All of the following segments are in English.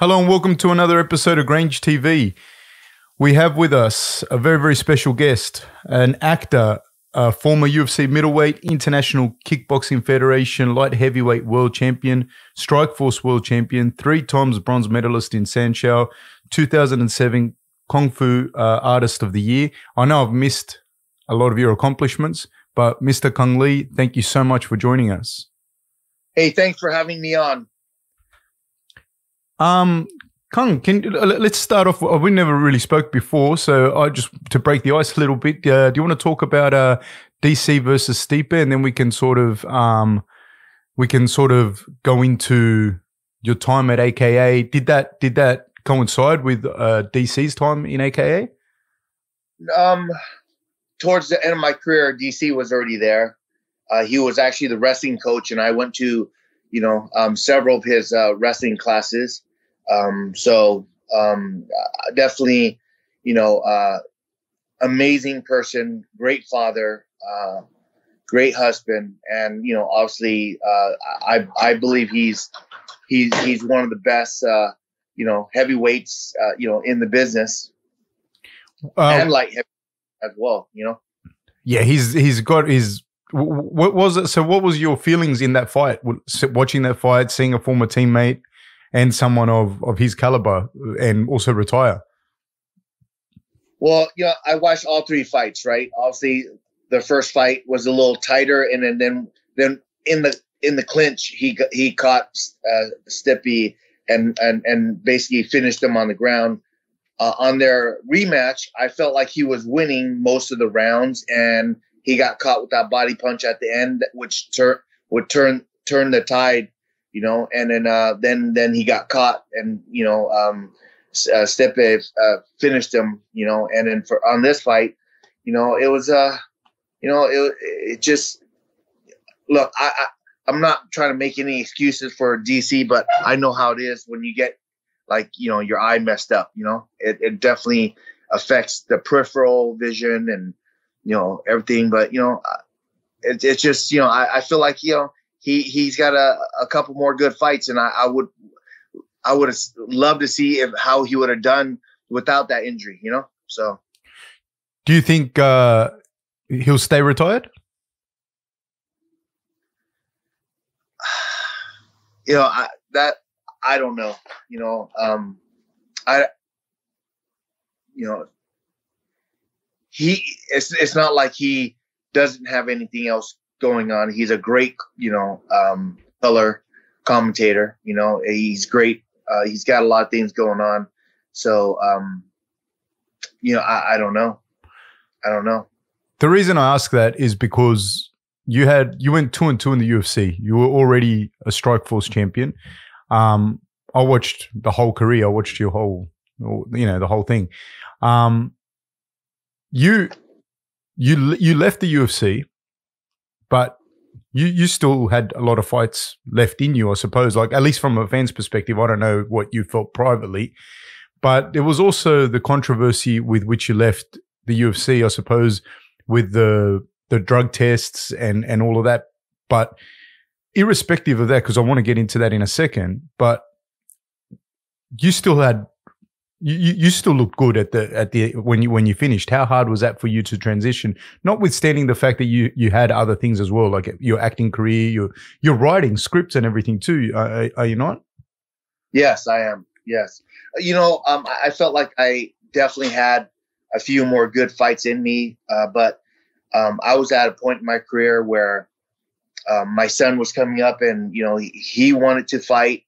Hello and welcome to another episode of Grange TV. We have with us a very, very special guest, an actor, a former UFC middleweight, International Kickboxing Federation light heavyweight world champion, Strikeforce world champion, three times bronze medalist in Sanshou, 2007 Kung Fu uh, Artist of the Year. I know I've missed a lot of your accomplishments, but Mr. Cung Le, thank you so much for joining us. Hey, thanks for having me on. Um, Cung, can let's start off. We never really spoke before, so I just to break the ice a little bit. Uh, do you want to talk about uh, DC versus Stipe, and then we can sort of um, we can sort of go into your time at AKA. Did that did that coincide with uh, DC's time in AKA? Um, towards the end of my career, DC was already there. Uh, he was actually the wrestling coach, and I went to, you know, um, several of his uh, wrestling classes. Um, so um, definitely, you know, uh, amazing person, great father, uh, great husband, and you know, obviously, uh, I I believe he's he's he's one of the best, uh, you know, heavyweights, uh, you know, in the business, and light heavy as well. You know. Yeah, he's he's got his. What was it? So, what was your feelings in that fight? Watching that fight, seeing a former teammate and someone of of his caliber and also retire? Well, yeah, I watched all three fights. Right, obviously the first fight was a little tighter, and then then then in the in the clinch he he caught uh, Stipe and and and basically finished him on the ground. Uh, on their rematch, I felt like he was winning most of the rounds, and he got caught with that body punch at the end, which tur- would turn turn the tide you know, and then uh, then then he got caught, and you know, um, uh, Stipe uh, finished him, you know, and then for on this fight, you know, it was uh, you know, it it just look, I, I I'm not trying to make any excuses for DC, but I know how it is when you get like you know your eye messed up. You know, it it definitely affects the peripheral vision and you know everything. But you know, it, it's just you know I, I feel like you know he he's got a, a couple more good fights, and I, I would I would have loved to see if how he would have done without that injury. You know, so. Do you think uh, he'll stay retired? You know I, that I don't know. You know, um, I you know he it's it's not like he doesn't have anything else going on. He's a great, you know, um, color commentator. You know, he's great. Uh, he's got a lot of things going on. So, um, you know, I, I don't know. I don't know. The reason I ask that is because you had you went two and two in the UFC. You were already a Strikeforce champion. Um, I watched the whole career. I watched your whole, you know, the whole thing. Um, you you you left the UFC but you you still had a lot of fights left in you, I suppose. Like at least from a fan's perspective, I don't know what you felt privately, but there was also the controversy with which you left the UFC, I suppose, with the the drug tests and and all of that. But irrespective of that, because I want to get into that in a second, but you still had you, you still looked good at the at the when you when you finished. How hard was that for you to transition? Notwithstanding the fact that you you had other things as well, like your acting career, your your writing scripts and everything too. Are, are you not? Yes, I am. Yes, you know, um, I felt like I definitely had a few more good fights in me, uh, but um, I was at a point in my career where um, my son was coming up, and you know, he, he wanted to fight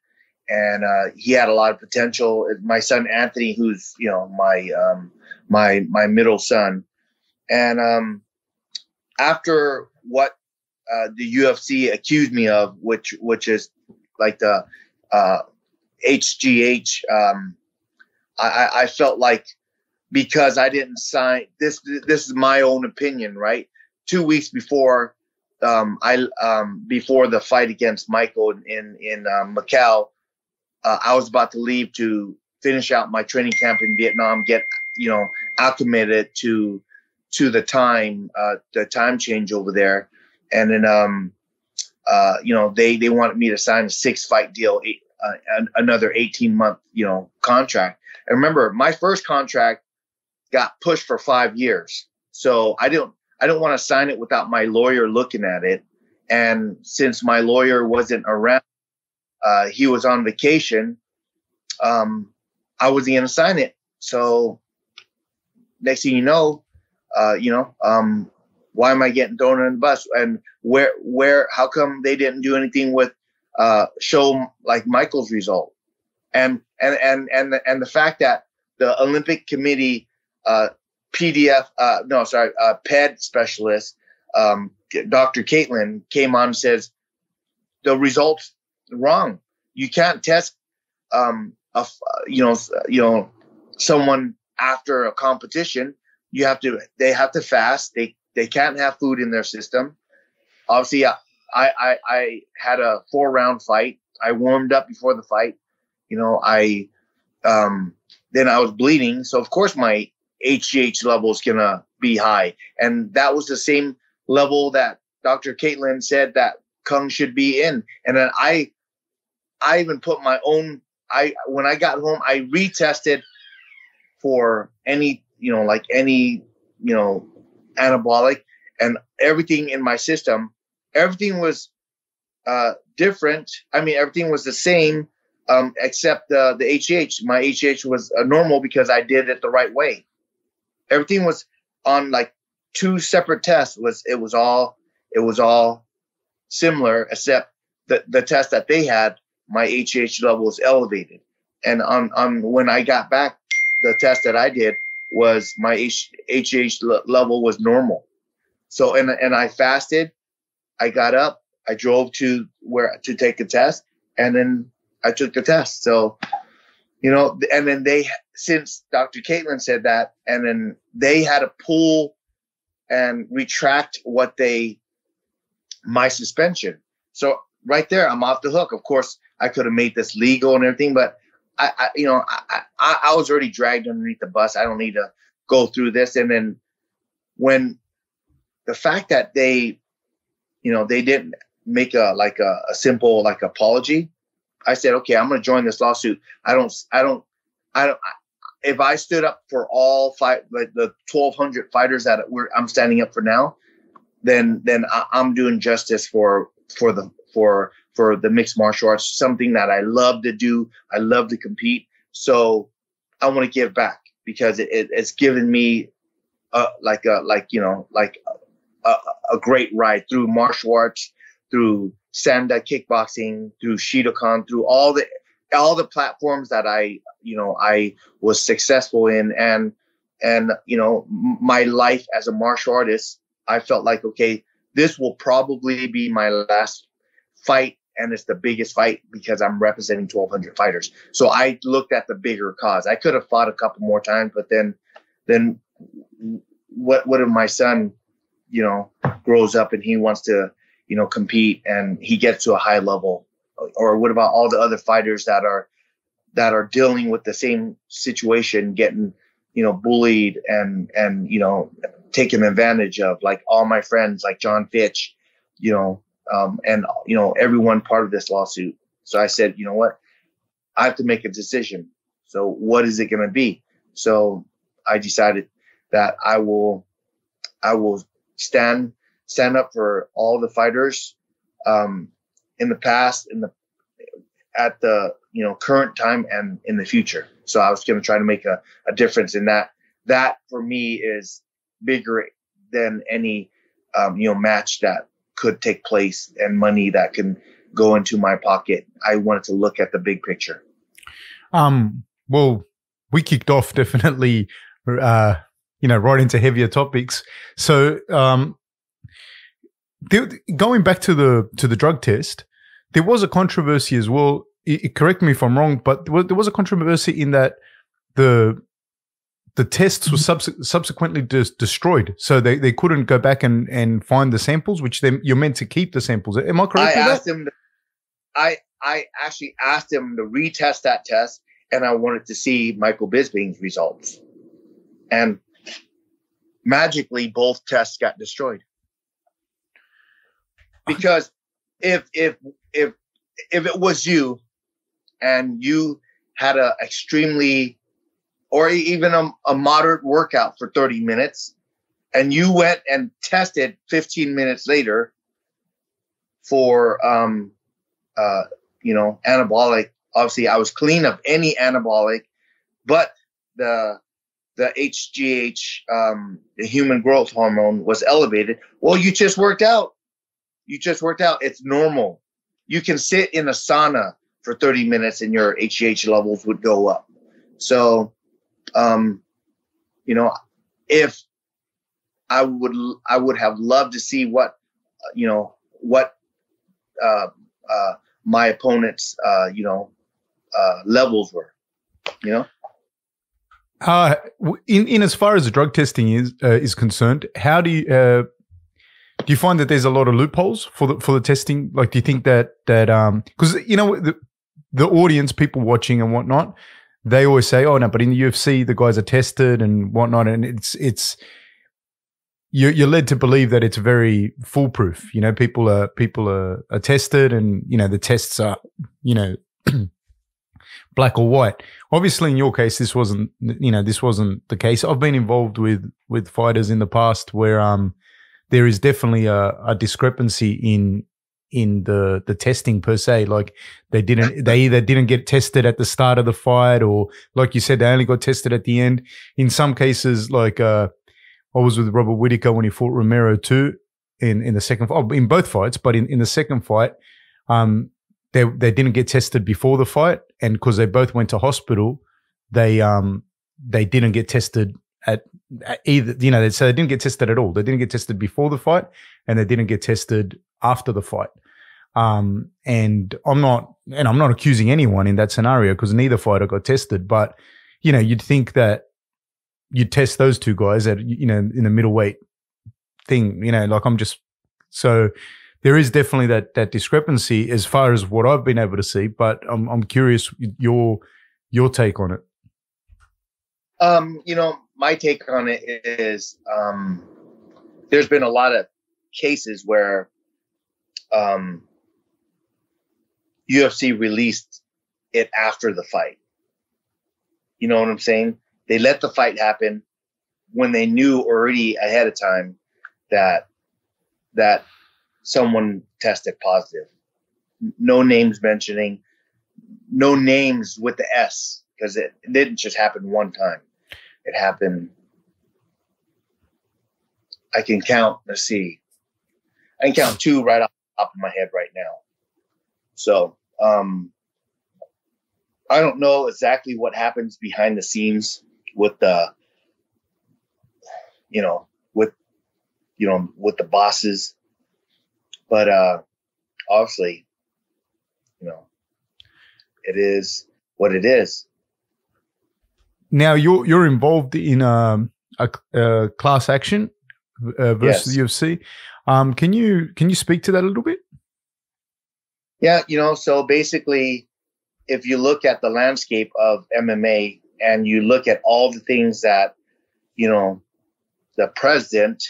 and uh, he had a lot of potential. My son Anthony, who's you know my um, my my middle son, and um, after what uh, the UFC accused me of, which which is like the uh, HGH, um, I, I felt like because I didn't sign this. This is my own opinion, right? Two weeks before um, I um, before the fight against Michael in in, in um, Macau, uh, I was about to leave to finish out my training camp in Vietnam, get you know acclimated to to the time uh, the time change over there, and then um uh you know they they wanted me to sign a six fight deal, uh, another 18 month, you know, contract. And remember, my first contract got pushed for five years. So I don't, I don't want to sign it without my lawyer looking at it. And since my lawyer wasn't around, uh, he was on vacation. Um, I wasn't to sign it. So next thing you know, uh, you know, um, why am I getting thrown in the bus? And where, where, how come they didn't do anything with, uh, show like Michael's result? And, and, and, and, the, and the fact that the Olympic Committee, uh, PDF, uh, no, sorry, uh, PED specialist, um, Dr. Catlin came on and says the results wrong. You can't test, um, a, you know, you know, someone after a competition. You have to, they have to fast. They they can't have food in their system. Obviously, I, I, I had a four round fight. I warmed up before the fight. You know, I, um, then I was bleeding. So of course my HGH level is gonna be high. And that was the same level that Dr. Catlin said that Cung should be in. And then I, I even put my own, I, when I got home, I retested for any, you know, like any, you know, anabolic and everything in my system, everything was uh, different. I mean, everything was the same um, except the the HH. My HH was uh, normal because I did it the right way. Everything was on like two separate tests. Was it was all it was all similar except the the test that they had. My HH level was elevated, and on on when I got back, the test that I did was my H, HH level was normal. So and and I fasted. I got up. I drove to where to take a test, and then I took the test. So, you know, and then they since Dr. Catlin said that, and then they had to pull and retract what they my suspension. So right there, I'm off the hook. Of course, I could have made this legal and everything, but I, I you know, I, I, I was already dragged underneath the bus. I don't need to go through this. And then when the fact that they, you know, they didn't make a like a, a simple like apology, I said, okay, I'm going to join this lawsuit. I don't, I don't, I don't. If I stood up for all fight like the 1,200 fighters that I'm standing up for now, then then I, I'm doing justice for for the for for the mixed martial arts, something that I love to do. I love to compete. So I want to give back because it, it, it's given me a, like a, like, you know, like a, a great ride through martial arts, through Sanda kickboxing, through Shidokan, through all the, all the platforms that I, you know, I was successful in. And, and, you know, my life as a martial artist, I felt like, okay, this will probably be my last fight and it's the biggest fight because I'm representing 1,200 fighters. So I looked at the bigger cause. I could have fought a couple more times, but then, then what? What if my son, you know, grows up and he wants to, you know, compete and he gets to a high level, or what about all the other fighters that are that are dealing with the same situation, getting, you know, bullied and and you know, taken advantage of, like all my friends, like John Fitch, you know, um, and you know everyone part of this lawsuit. So I said, you know what, I have to make a decision. So what is it going to be? So I decided that I will, I will stand stand up for all the fighters um, in the past, in the at the you know current time and in the future. So I was going to try to make a, a difference in that. That for me is bigger than any um, you know match that could take place and money that can go into my pocket. I wanted to look at the big picture. Um, well, we kicked off definitely, uh, you know, right into heavier topics. So, um, going back to the to the drug test, there was a controversy as well. It, correct me if I'm wrong, but there was a controversy in that the the tests were mm-hmm. subs- subsequently dis- destroyed, so they, they couldn't go back and, and find the samples, which they, you're meant to keep the samples. Am I correct? I asked him. To, I I actually asked him to retest that test, and I wanted to see Michael Bisping's results, and magically both tests got destroyed. Because if if if if it was you, and you had a extremely or even a, a moderate workout for 30 minutes and you went and tested 15 minutes later for um uh you know anabolic. Obviously i was clean of any anabolic but the the hgh um the human growth hormone was elevated. Well you just worked out. You just worked out. It's normal. You can sit in a sauna for 30 minutes and your hgh levels would go up. So um you know if I would I would have loved to see what you know what uh, uh, my opponent's uh, you know uh, levels were. You know. Uh, in in as far as the drug testing is uh, is concerned, how do you uh, do you find that there's a lot of loopholes for the for the testing? Like, do you think that that um because you know the the audience, people watching and whatnot, they always say, "Oh no," but in the UFC, the guys are tested and whatnot, and it's it's you're, you're led to believe that it's very foolproof. You know, people are people are, are tested, and you know the tests are you know black or white. Obviously, in your case, this wasn't you know this wasn't the case. I've been involved with with fighters in the past where um there is definitely a, a discrepancy in in the the testing per se. Like they didn't they either didn't get tested at the start of the fight or like you said they only got tested at the end. In some cases, like uh I was with Robert Whitaker when he fought Romero too in, in the second oh, in both fights, but in, in the second fight, um, they they didn't get tested before the fight, and because they both went to hospital, they um they didn't get tested either you know so they didn't get tested at all. They didn't get tested before the fight, and they didn't get tested after the fight. Um, and I'm not and I'm not accusing anyone in that scenario because neither fighter got tested, but you know you'd think that you'd test those two guys at you know in the middleweight thing. You know, like I'm just so there is definitely that that discrepancy as far as what I've been able to see. But I'm I'm curious your your take on it. Um, you know, my take on it is um, there's been a lot of cases where um, UFC released it after the fight. You know what I'm saying? They let the fight happen when they knew already ahead of time that that someone tested positive. No names mentioning, no names with the S because it, it didn't just happen one time. It happened. I can count. Let's see. I can count two right off the top of my head right now. So um, I don't know exactly what happens behind the scenes with the you know with you know with the bosses but uh obviously you know it is what it is now you're you're involved in um, a, a class action uh, versus yes. UFC. Um, can you can you speak to that a little bit? Yeah, you know, so basically, if you look at the landscape of MMA and you look at all the things that you know the president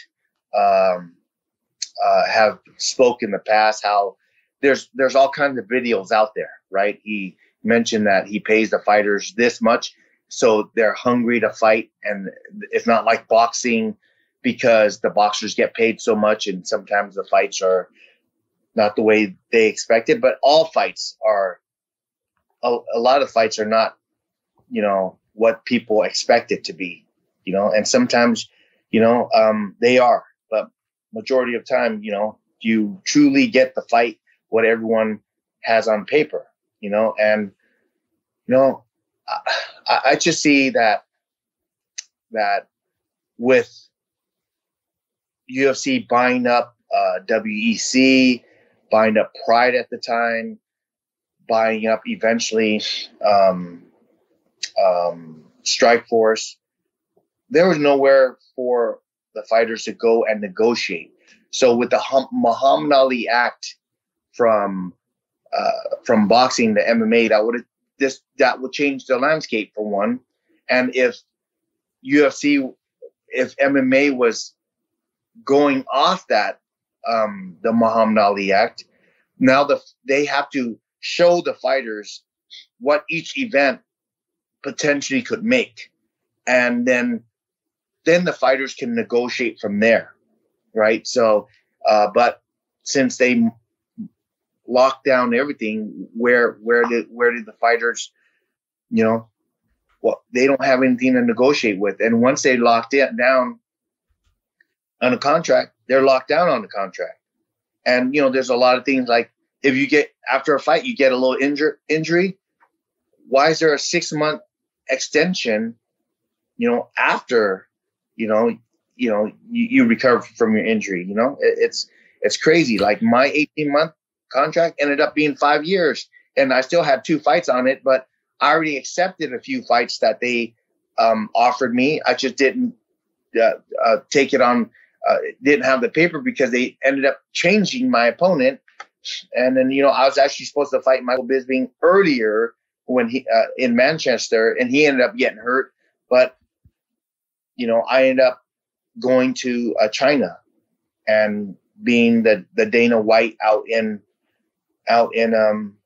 um, uh, have spoke in the past how there's there's all kinds of videos out there right he mentioned that he pays the fighters this much so they're hungry to fight and it's not like boxing because the boxers get paid so much and sometimes the fights are not the way they expected but all fights are a, a lot of fights are not you know what people expect it to be, you know, and sometimes, you know, um, they are, but majority of time, you know, you truly get the fight what everyone has on paper, you know, and, you know, I, I just see that, that with UFC buying up uh, WEC, buying up Pride at the time, buying up eventually um, um, Strike Force. There was nowhere for the fighters to go and negotiate. So with the hum- Muhammad Ali Act from uh, from boxing to MMA, that would this that will change the landscape for one. And if UFC, if MMA was going off that um, the Muhammad Ali Act, now the they have to show the fighters what each event potentially could make. And then then the fighters can negotiate from there. Right. So uh, but since they locked down everything, where where did where did the fighters, you know, well, they don't have anything to negotiate with. And once they locked it down on a contract, they're locked down on the contract. And you know, there's a lot of things like if you get after a fight, you get a little injur- injury. Why is there a six month extension? You know, after you know, you know, you, you recover from your injury. You know, it, it's it's crazy. Like my 18 month contract ended up being five years, and I still had two fights on it, but I already accepted a few fights that they um, offered me. I just didn't uh, uh, take it on, uh, didn't have the paper because they ended up changing my opponent. And then, you know, I was actually supposed to fight Michael Bisping earlier when he uh, in Manchester, and he ended up getting hurt. But you know, I ended up going to uh, China and being the the Dana White out in out in um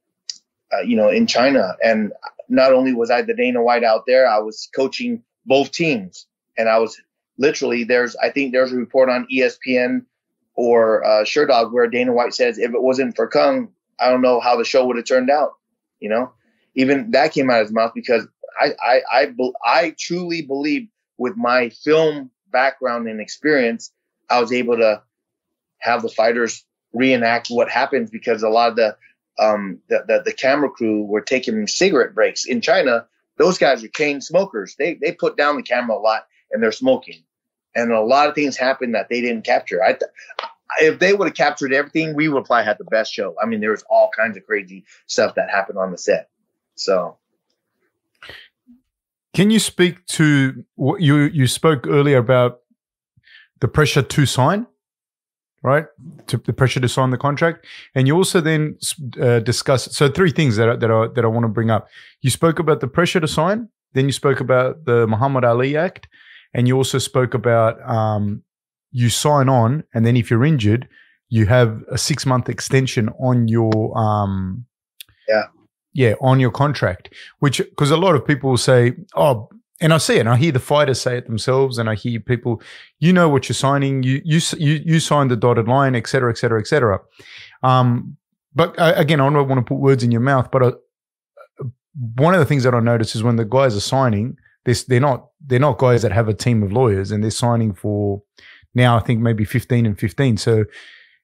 uh, you know in China and not only was I the Dana White out there, I was coaching both teams, and I was literally there's I think there's a report on ESPN or uh, Sherdog where Dana White says if it wasn't for Cung, I don't know how the show would have turned out. You know, even that came out of his mouth because I I I, I truly believe with my film background and experience, I was able to have the fighters reenact what happens because a lot of the um, the, the, the camera crew were taking cigarette breaks in China. Those guys are chain smokers. They they put down the camera a lot and they're smoking, and a lot of things happen that they didn't capture. I th- if they would have captured everything, we would probably have the best show. I mean, there was all kinds of crazy stuff that happened on the set. So, can you speak to what you you spoke earlier about the pressure to sign? Right? To the pressure to sign the contract, and you also then uh, discuss. So three things that I, that I, that I want to bring up. You spoke about the pressure to sign. Then you spoke about the Muhammad Ali Act, and you also spoke about um, you sign on, and then if you're injured, you have a six month extension on your um, yeah yeah on your contract. Which because a lot of people will say, oh, and I see it. And I hear the fighters say it themselves, and I hear people, you know what you're signing. You you you you signed the dotted line, et cetera, et cetera, et cetera. Um, but uh, again, I don't want to put words in your mouth. But uh, one of the things that I notice is when the guys are signing, they're, they're not they're not guys that have a team of lawyers, and they're signing for now. I think maybe fifteen and fifteen. So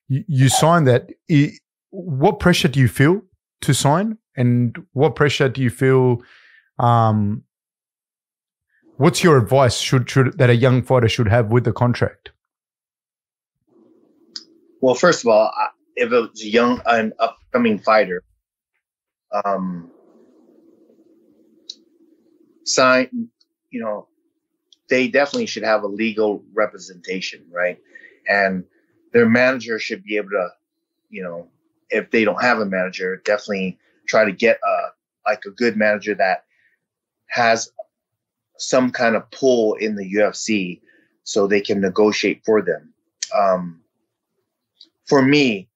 you, you sign that. It, what pressure do you feel to sign, and what pressure do you feel? Um, What's your advice should, should that a young fighter should have with the contract? Well, first of all, if it was a young, an upcoming fighter, um, sign, you know, they definitely should have a legal representation, right? And their manager should be able to, you know, if they don't have a manager, definitely try to get a like a good manager that has some kind of pull in the UFC so they can negotiate for them. Um, for me,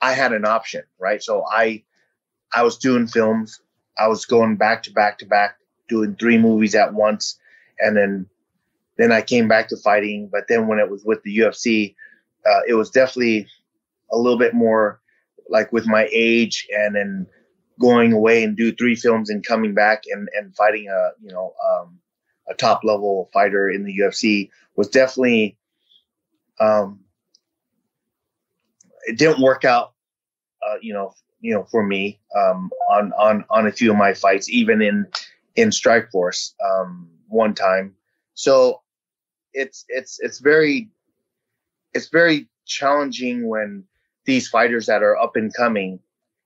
I had an option, right? So I I was doing films. I was going back to back to back, doing three movies at once, and then then I came back to fighting. But then when it was with the UFC, uh, it was definitely a little bit more like with my age and then going away and do three films and coming back and, and fighting a you know um, a top level fighter in the UFC was definitely um, it didn't work out uh, you know you know for me um, on on on a few of my fights even in in Strikeforce um, one time. So it's it's it's very it's very challenging when these fighters that are up and coming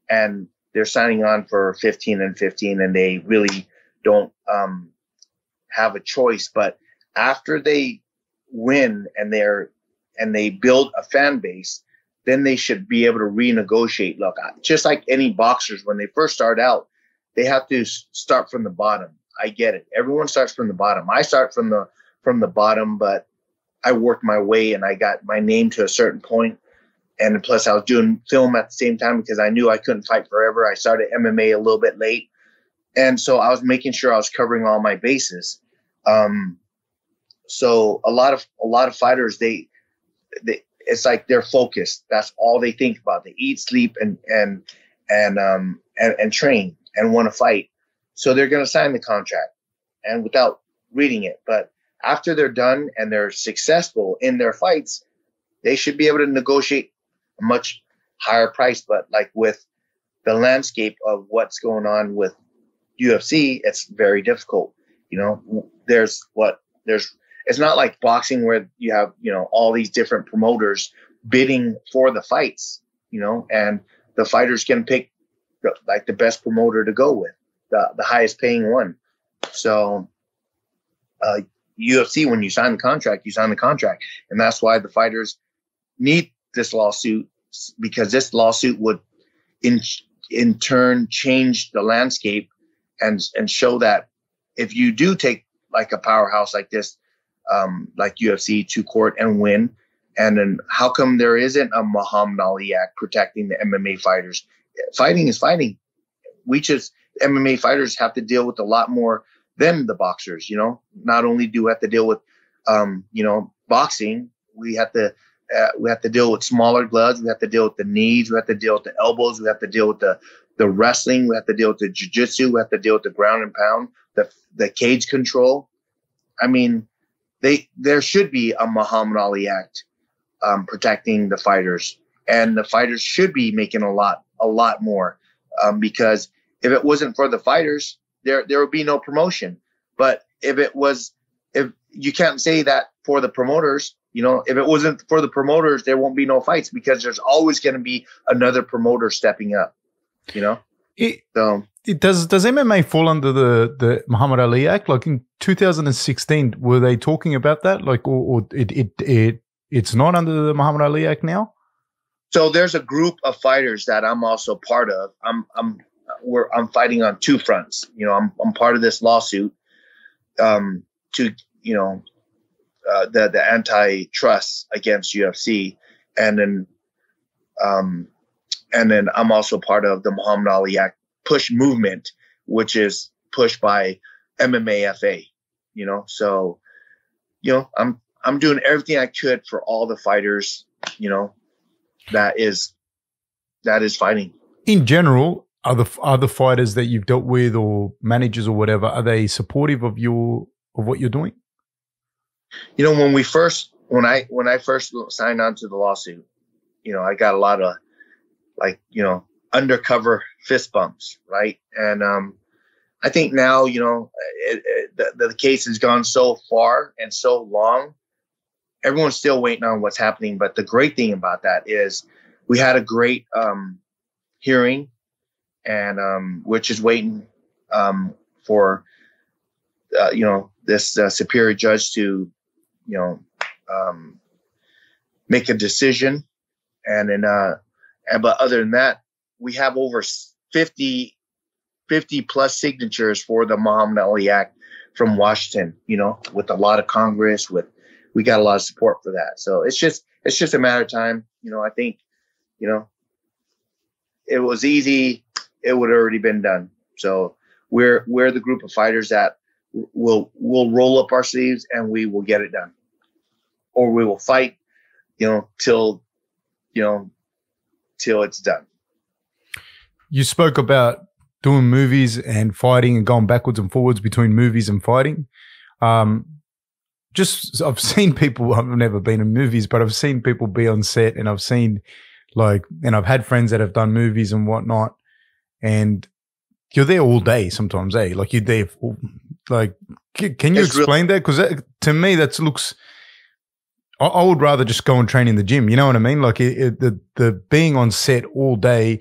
and they're signing on for 15 and 15 and they really don't um, have a choice. But after they win and they're and they build a fan base, then they should be able to renegotiate. Look, just like any boxers, when they first start out, they have to start from the bottom. I get it. Everyone starts from the bottom. I start from the from the bottom, but I worked my way and I got my name to a certain point. And plus I was doing film at the same time because I knew I couldn't fight forever. I started MMA a little bit late, and so I was making sure I was covering all my bases. Um, so a lot of a lot of fighters they they it's like they're focused. That's all they think about. They eat, sleep, and and and um and, and train and want to fight. So they're going to sign the contract, and without reading it. But after they're done and they're successful in their fights, they should be able to negotiate much higher price. But like with the landscape of what's going on with UFC, it's very difficult. You know, there's what there's it's not like boxing where you have you know all these different promoters bidding for the fights you know and the fighters can pick the, like the best promoter to go with the, the highest paying one so uh, ufc when you sign the contract you sign the contract and that's why the fighters need this lawsuit because this lawsuit would in in turn change the landscape and and show that if you do take like a powerhouse like this um, like UFC to court and win. And then how come there isn't a Muhammad Ali Act protecting the MMA fighters? Fighting is fighting. We just MMA fighters have to deal with a lot more than the boxers. You know, not only do we have to deal with, um, you know, boxing, we have to uh, we have to deal with smaller gloves. We have to deal with the knees. We have to deal with the elbows. We have to deal with the the wrestling. We have to deal with the jujitsu. We have to deal with the ground and pound, the the cage control. I mean, they there should be a Muhammad Ali Act um, protecting the fighters, and the fighters should be making a lot a lot more um, because if it wasn't for the fighters, there there would be no promotion. But if it was, if you can't say that for the promoters, you know, if it wasn't for the promoters, there won't be no fights because there's always going to be another promoter stepping up. You know, it, so does does MMA fall under the the Muhammad Ali Act? Like in 2016, were they talking about that? Like, or, or it it it it's not under the Muhammad Ali Act now. So there's a group of fighters that I'm also part of. I'm I'm we're I'm fighting on two fronts. You know, I'm I'm part of this lawsuit um, to you know uh, the the antitrust against UFC, and then um, and then I'm also part of the Muhammad Ali Act push movement, which is pushed by MMAFA. You know, so you know, I'm I'm doing everything I could for all the fighters. You know, that is that is fighting. In general, are the other fighters that you've dealt with or managers or whatever are they supportive of your of what you're doing? You know, when we first when I when I first signed on to the lawsuit, you know, I got a lot of like you know undercover fist bumps, right? And um, I think now, you know, it, it, the, the case has gone so far and so long. Everyone's still waiting on what's happening. But the great thing about that is we had a great um, hearing, and um, which is waiting um, for, uh, you know, this uh, superior judge to, you know, um, make a decision. And then, uh, and but other than that, we have over 50, 50 plus signatures for the Muhammad Ali Act from Washington, you know, with a lot of Congress, with we got a lot of support for that. So it's just it's just a matter of time. You know, I think, you know, it was easy, it would already been done. So we're we're the group of fighters that will we'll roll up our sleeves and we will get it done. Or we will fight, you know, till you know, till it's done you spoke about doing movies and fighting and going backwards and forwards between movies and fighting. Um, just I've seen people. I've never been in movies, but I've seen people be on set, and I've seen like, and I've had friends that have done movies and whatnot, and you're there all day sometimes, eh? Like you're there. Like, can you it's explain real- that? Because to me, that looks. I, I, would rather just go and train in the gym. You know what I mean? Like it, it, the the being on set all day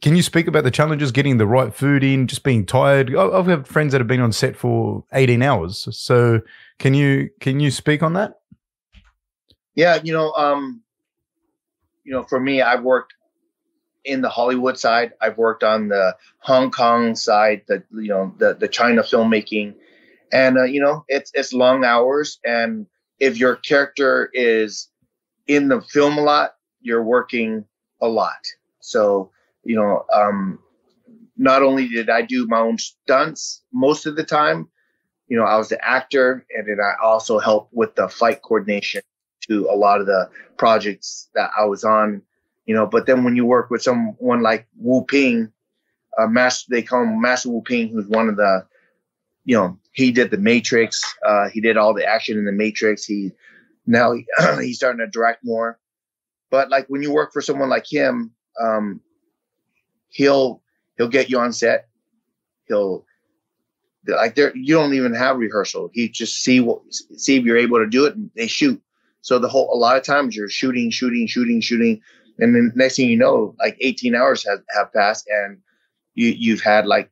can you speak about the challenges getting the right food in, just being tired? I've had friends that have been on set for 18 hours. So can you can you speak on that? Yeah, you know, um, you know, for me, I've worked in the Hollywood side. I've worked on the Hong Kong side, the you know the the China filmmaking, and uh, you know it's it's long hours, and if your character is in the film a lot, you're working a lot. So, you know, um, not only did I do my own stunts most of the time, you know, I was the actor and then I also helped with the fight coordination to a lot of the projects that I was on, you know, but then when you work with someone like Wu Ping, uh, master, they call him Master Wu Ping, who's one of the, you know, he did the Matrix, uh, he did all the action in the Matrix. He, now he, he's starting to direct more. But like when you work for someone like him, um, he'll he'll get you on set. He'll like there you don't even have rehearsal. He just see what see if you're able to do it and they shoot. So the whole a lot of times you're shooting, shooting, shooting, shooting, and then next thing you know, like 18 hours have, have passed and you you've had like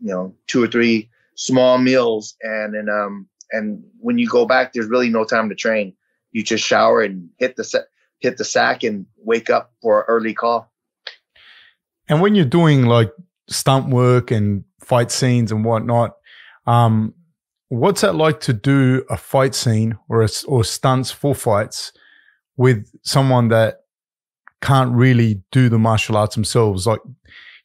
you know two or three small meals and then um and when you go back there's really no time to train. You just shower and hit the hit the sack and wake up for an early call. And when you're doing like stunt work and fight scenes and whatnot, um, what's that like to do a fight scene or a, or stunts for fights with someone that can't really do the martial arts themselves? Like,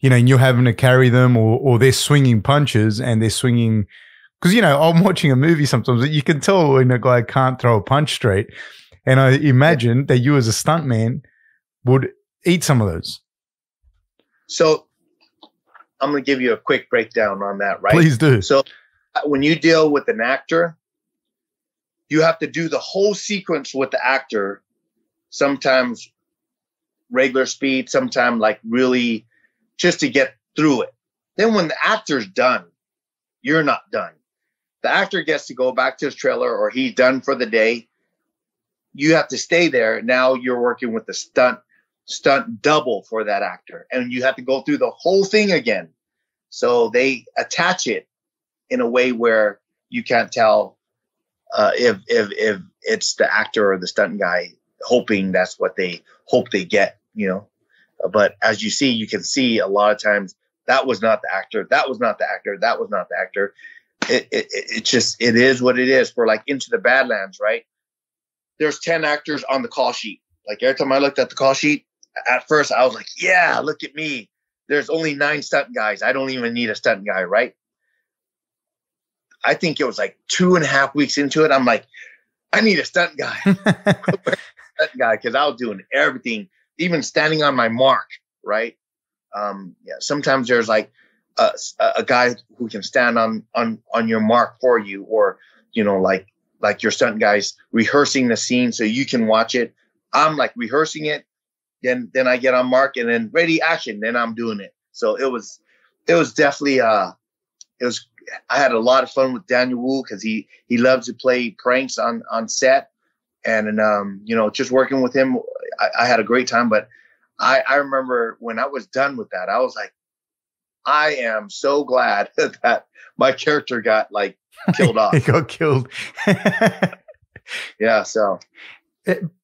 you know, and you're having to carry them, or or they're swinging punches and they're swinging. Because you know, I'm watching a movie sometimes that you can tell when a guy can't throw a punch straight, and I imagine that you as a stuntman would eat some of those. So I'm going to give you a quick breakdown on that, right? Please do. So when you deal with an actor, you have to do the whole sequence with the actor, sometimes regular speed, sometimes like really just to get through it. Then when the actor's done, you're not done. The actor gets to go back to his trailer or he's done for the day. You have to stay there. Now you're working with the stunt stunt double for that actor and you have to go through the whole thing again so they attach it in a way where you can't tell uh, if if if it's the actor or the stunt guy hoping that's what they hope they get you know but as you see you can see a lot of times that was not the actor that was not the actor that was not the actor it, it, it just it is what it is for like into the badlands right there's 10 actors on the call sheet like every time i looked at the call sheet at first I was like, yeah, look at me. There's only nine stunt guys. I don't even need a stunt guy, right? I think it was like two and a half weeks into it. I'm like, I need a stunt guy. stunt guy, because I was doing everything, even standing on my mark, right? Um, yeah, sometimes there's like a, a guy who can stand on on on your mark for you, or you know, like like your stunt guys rehearsing the scene so you can watch it. I'm like rehearsing it then then I get on mark and then ready action. Then I'm doing it. So it was it was definitely uh it was I had a lot of fun with Daniel Wu because he he loves to play pranks on on set and, and um you know just working with him I, I had a great time. But I I remember when I was done with that I was like I am so glad that my character got like killed off. he got killed. yeah. So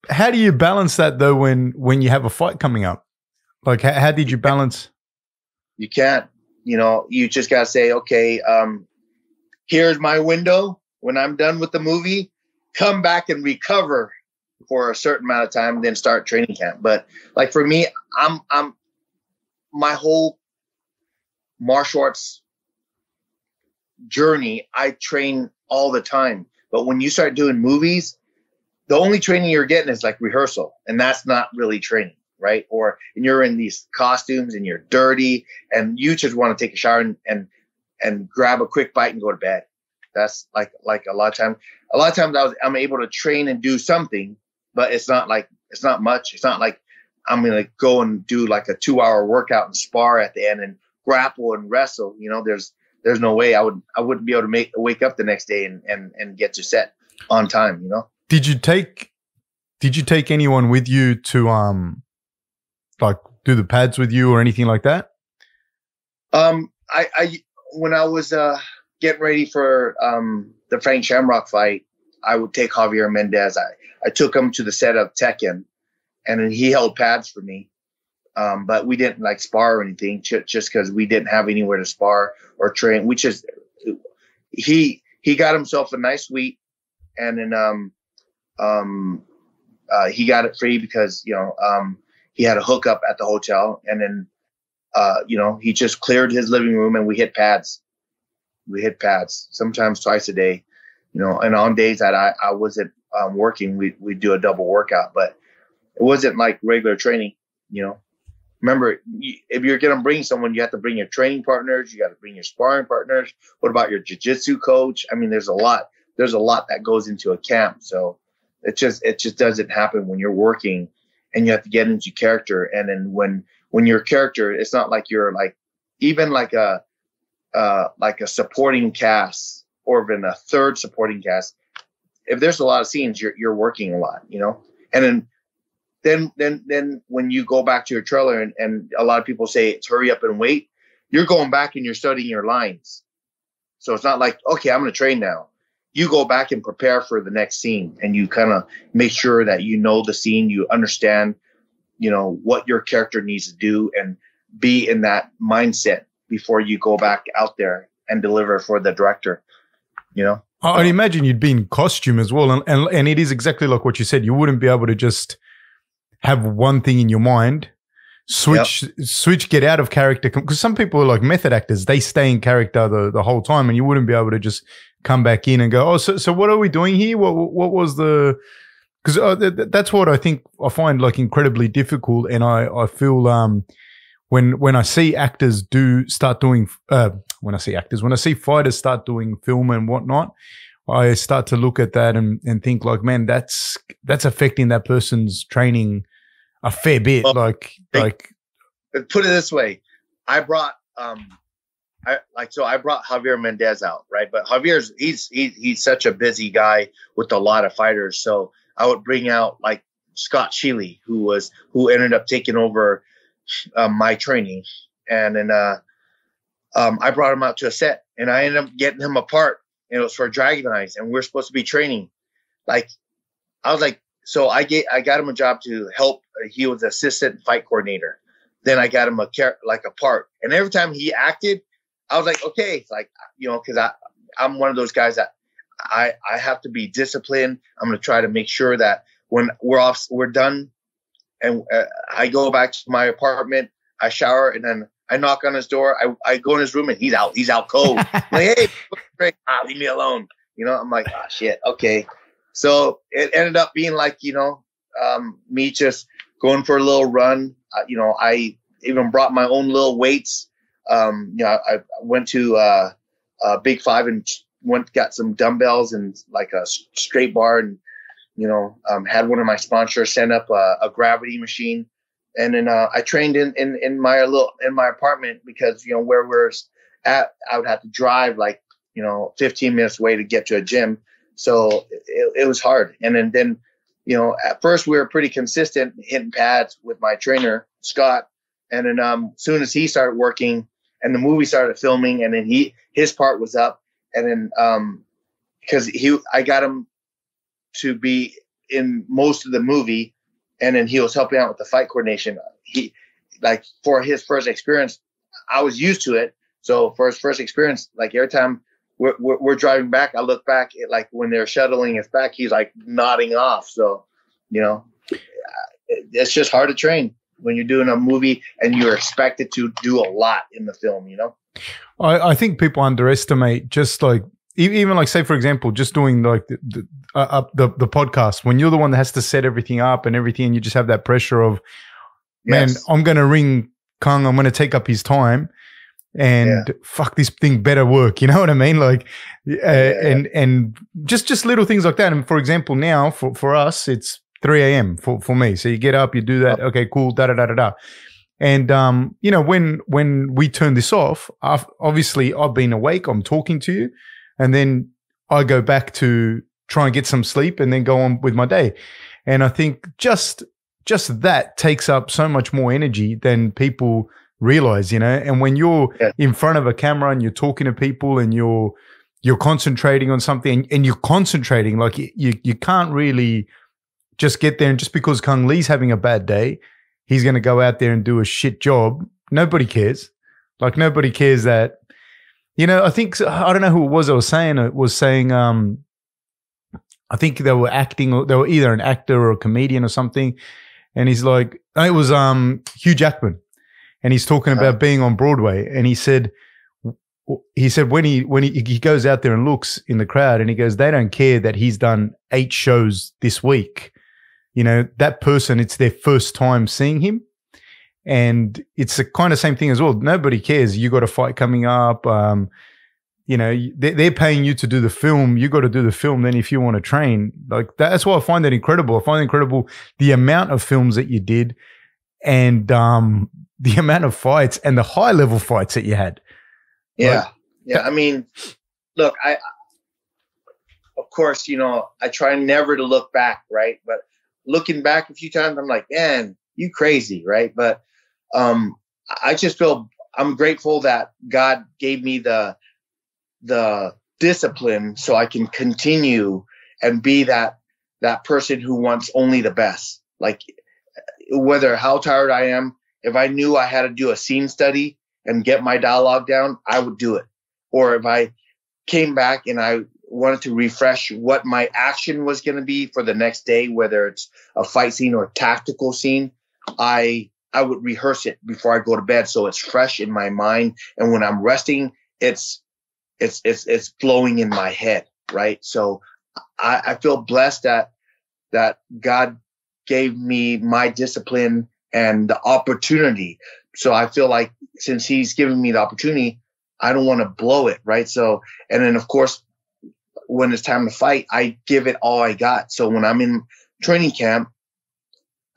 how do you balance that though when when you have a fight coming up? Like, how, how did you balance? You can't. You know, you just gotta say, okay, um, here's my window. When I'm done with the movie, come back and recover for a certain amount of time, then start training camp. But like for me, I'm I'm my whole martial arts journey, I train all the time. But when you start doing movies, the only training you're getting is like rehearsal, and that's not really training, right? Or and you're in these costumes and you're dirty, and you just want to take a shower and and, and grab a quick bite and go to bed. That's like like a lot of time. A lot of times I was I'm able to train and do something, but it's not like it's not much. It's not like I'm gonna go and do like a two hour workout and spar at the end and grapple and wrestle. You know, there's there's no way I would I wouldn't be able to make wake up the next day and and and get to set on time. You know. Did you take did you take anyone with you to um like do the pads with you or anything like that? Um I I when I was uh getting ready for um the Frank Shamrock fight, I would take Javier Mendez. I, I took him to the set of Tekken and then he held pads for me. Um, but we didn't like spar or anything ch- just because we didn't have anywhere to spar or train. We just he he got himself a nice suite and then um um, uh, he got it free because you know um, he had a hookup at the hotel, and then uh, you know he just cleared his living room, and we hit pads. We hit pads sometimes twice a day, you know. And on days that I I wasn't um, working, we we do a double workout, but it wasn't like regular training, you know. Remember, if you're gonna bring someone, you have to bring your training partners. You got to bring your sparring partners. What about your jiu-jitsu coach? I mean, there's a lot. There's a lot that goes into a camp. So it just it just doesn't happen when you're working and you have to get into character. And then when when your character, it's not like you're like even like a uh, like a supporting cast or even a third supporting cast. If there's a lot of scenes, you're you're working a lot, you know. And then then then then when you go back to your trailer and, and a lot of people say it's hurry up and wait, you're going back and you're studying your lines. So it's not like okay, I'm going to train now you go back and prepare for the next scene and you kind of make sure that you know the scene you understand you know what your character needs to do and be in that mindset before you go back out there and deliver for the director you know i'd imagine you'd be in costume as well and, and, and it is exactly like what you said you wouldn't be able to just have one thing in your mind switch yep. switch get out of character because some people are like method actors they stay in character the, the whole time and you wouldn't be able to just come back in and go, oh, so so what are we doing here? What what was the because uh, th- that's what I think I find like incredibly difficult, and I I feel um when when I see actors do start doing uh when I see actors when I see fighters start doing film and whatnot. I start to look at that and, and think like, man, that's that's affecting that person's training a fair bit. Well, like, like put it this way, I brought um, I like so I brought Javier Mendez out, right? But Javier's he's he, he's such a busy guy with a lot of fighters. So I would bring out like Scott Sheely, who was who ended up taking over um, my training, and then uh, um, I brought him out to a set, and I ended up getting him apart, and it was for Dragon Eyes, and we are supposed to be training. Like I was like, so I get I got him a job to help. He was assistant fight coordinator. Then I got him a like a part, and every time he acted, I was like, okay, like you know, because I I'm one of those guys that I I have to be disciplined. I'm gonna try to make sure that when we're off, we're done, and uh, I go back to my apartment, I shower, and then I knock on his door. I, I go in his room and he's out. He's out cold. like, hey, ah, leave me alone. You know, I'm like, oh shit, okay. So it ended up being like, you know, um, me just going for a little run. Uh, you know, I even brought my own little weights um, you know, I, went to uh, uh, Big Five and went got some dumbbells and like a straight bar and you know um, had one of my sponsors send up a, a gravity machine and then uh, I trained in, in in my little in my apartment because you know where we're at I would have to drive like you know 15 minutes away to get to a gym. So it, it was hard. And then then you know at first we were pretty consistent hitting pads with my trainer Scott. And then um soon as he started working and the movie started filming and then he his part was up. And then um because he I got him to be in most of the movie and then he was helping out with the fight coordination. He like for his first experience I was used to it. So for his first experience like every time we're, we're, we're driving back I look back at like when they're shuttling us back he's like nodding off. So you know it's just hard to train when you're doing a movie and you're expected to do a lot in the film, you know? I, I think people underestimate just like even like say for example just doing like the the, uh, the, the podcast when you're the one that has to set everything up and everything and you just have that pressure of man yes. i'm gonna ring Cung i'm gonna take up his time and yeah. fuck this thing better work you know what i mean like uh, yeah. and and just just little things like that and for example now for for us it's 3 a.m. for, for me. So you get up, you do that. Okay, cool. Da da da da da. And um, you know, when when we turn this off, I've, obviously I've been awake. I'm talking to you, and then I go back to try and get some sleep, and then go on with my day. And I think just just that takes up so much more energy than people realize. You know, and when you're yeah. in front of a camera and you're talking to people and you're you're concentrating on something and, and you're concentrating like you you can't really just get there and just because Cung Le's having a bad day, he's going to go out there and do a shit job. Nobody cares. Like nobody cares that. You know, I think I don't know who it was. I was saying it was saying um I think they were acting, or they were either an actor or a comedian or something. And he's like, it was um, Hugh Jackman, and he's talking Uh-huh. about being on Broadway, and he said, he said when he when he, he goes out there and looks in the crowd, and he goes, they don't care that he's done eight shows this week. You know, that person, it's their first time seeing him. And it's the kind of same thing as well. Nobody cares. You got a fight coming up. Um, you know, they- they're paying you to do the film. You got to do the film. Then, if you want to train, like that's why I find that incredible. I find it incredible the amount of films that you did, and um, the amount of fights and the high level fights that you had. Yeah. Yeah. I mean, look, I, of course, you know, I try never to look back, right? But looking back a few times, I'm like, man, you crazy, right? But um, I just feel I'm grateful that God gave me the the discipline so I can continue and be that that person who wants only the best. Like whether how tired I am, if I knew I had to do a scene study and get my dialogue down, I would do it. Or if I came back and I wanted to refresh what my action was going to be for the next day, whether it's a fight scene or a tactical scene, I I would rehearse it before I go to bed so it's fresh in my mind. And when I'm resting, it's it's it's it's flowing in my head, right? So I, I feel blessed that that God gave me my discipline and the opportunity. So I feel like since He's given me the opportunity, I don't want to blow it, right? So and then of course when it's time to fight, I give it all I got. So when I'm in training camp,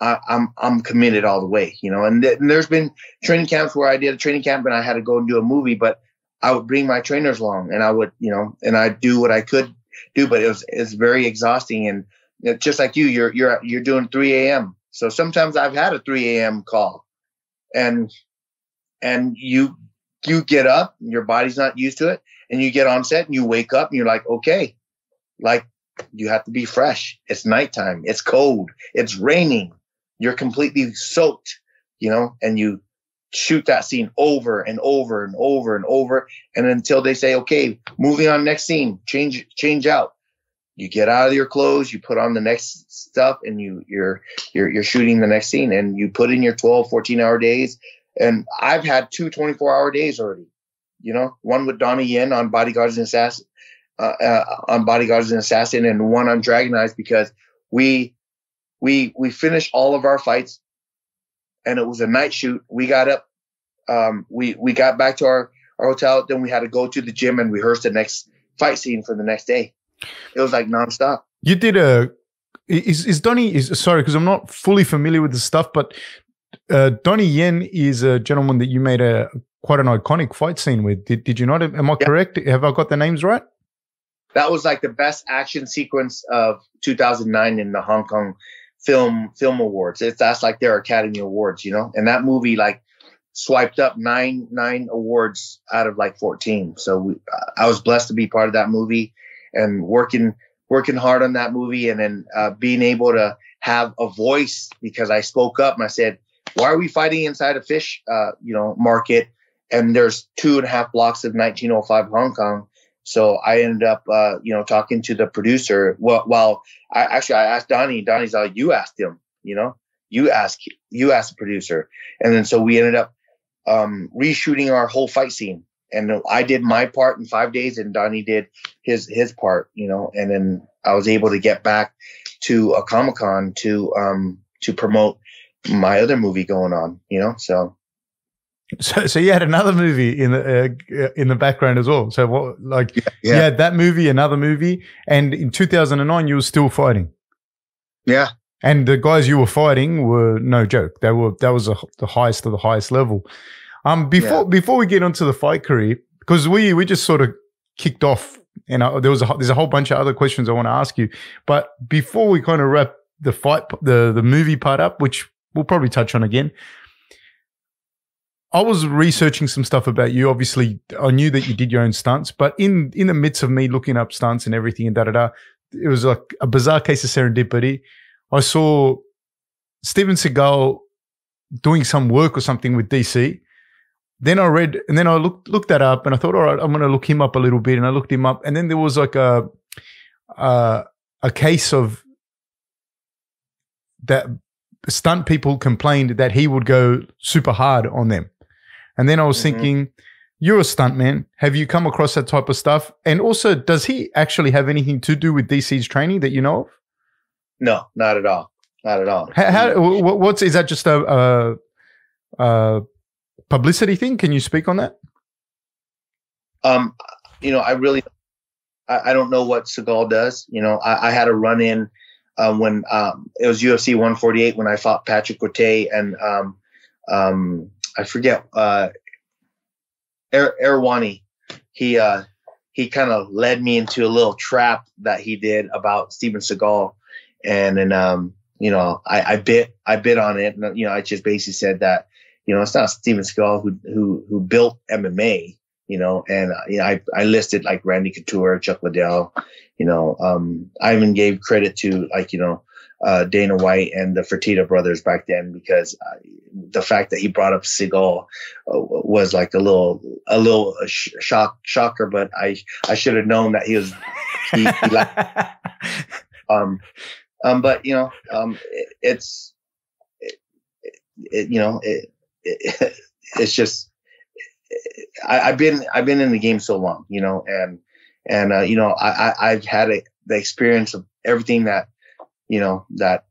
I, I'm I'm committed all the way, you know. And, th- and there's been training camps where I did a training camp and I had to go and do a movie, but I would bring my trainers along and I would, you know, and I'd do what I could do, but it was it's very exhausting and you know, just like you, you're you're you're doing 3 a.m. So sometimes I've had a 3 a.m. call, and and you you get up, and your body's not used to it, and you get on set and you wake up and you're like, okay, like you have to be fresh. It's nighttime. It's cold. It's raining. You're completely soaked, you know, and you shoot that scene over and over and over and over and until they say okay moving on next scene change change out. You get out of your clothes you put on the next stuff and you you're you're you're shooting the next scene and you put in your 12 14 hour days and i've had two 24 hour days already you know one with donnie yen on bodyguards and assassin uh, uh, on bodyguards and assassin and one on dragon eyes because we we we finished all of our fights and it was a night shoot. We got up, um, we we got back to our, our hotel. Then we had to go to the gym and rehearse the next fight scene for the next day. It was like nonstop. You did a is is Donnie is sorry because I'm not fully familiar with the stuff, but uh, Donnie Yen is a gentleman that you made a quite an iconic fight scene with. Did did you not? Am I Yeah. correct? Have I got the names right? That was like the best action sequence of 2009 in the Hong Kong film film awards. It's that's like their Academy Awards, you know. And that movie like swiped up nine nine awards out of like 14. So we, I was blessed to be part of that movie and working working hard on that movie, and then uh, being able to have a voice because I spoke up and I said, "Why are we fighting inside a fish, uh, you know, market?" And there's two and a half blocks of 1905 Hong Kong. So I ended up, uh, you know, talking to the producer. Well, while I actually I asked Donnie. Donnie's like, "You asked him, you know, you ask, you asked the producer." And then so we ended up um, reshooting our whole fight scene. And I did my part in five days, and Donnie did his his part, you know. And then I was able to get back to a Comic Con to um, to promote my other movie going on, you know. So So, so you had another movie in the uh, in the background as well. So what, like, Yeah. you had that movie, another movie, and in 2009 you were still fighting. yeah, And the guys you were fighting were no joke. They were that was a, the highest of the highest level. Um, before before we get onto the fight career, because we we just sort of kicked off, and uh, there was a there's a whole bunch of other questions I want to ask you. But before we kind of wrap the fight the the movie part up, which we'll probably touch on again. I was researching some stuff about you. Obviously, I knew that you did your own stunts, but in in the midst of me looking up stunts and everything and da da da, it was like a bizarre case of serendipity. I saw Steven Seagal doing some work or something with DC. Then I read, and then I looked looked that up, and I thought, all right, I'm going to look him up a little bit, and I looked him up, and then there was like a, uh, a case of that stunt people complained that he would go super hard on them. And then I was mm-hmm. thinking, you're a stuntman. Have you come across that type of stuff? And also, does he actually have anything to do with DC's training that you know of? No, not at all. Not at all. How, how what's is that just a, a, a publicity thing? Can you speak on that? Um, you know, I really, I, I don't know what Seagal does. You know, I, I had a run in um, when um, it was UFC 148 when I fought Patrick Cote and um, um, I forget uh, er- Helwani. He uh, he kind of led me into a little trap that he did about Steven Seagal, and then um, you know I, I bit I bit on it, and you know I just basically said that you know it's not Steven Seagal who who who built MMA you know, and uh, you know, I, I listed like Randy Couture, Chuck Liddell, you know, um, I even gave credit to like, you know, uh, Dana White and the Fertitta brothers back then because uh, the fact that he brought up Seagal uh, was like a little, a little sh- shock, shocker, but I, I should have known that he was, he, he like, um, um, but you know, um, it, it's, it, it, you know, it, it's just, I, have been I've been in the game so long, you know, and and uh, you know I, I have had a, the experience of everything that you know that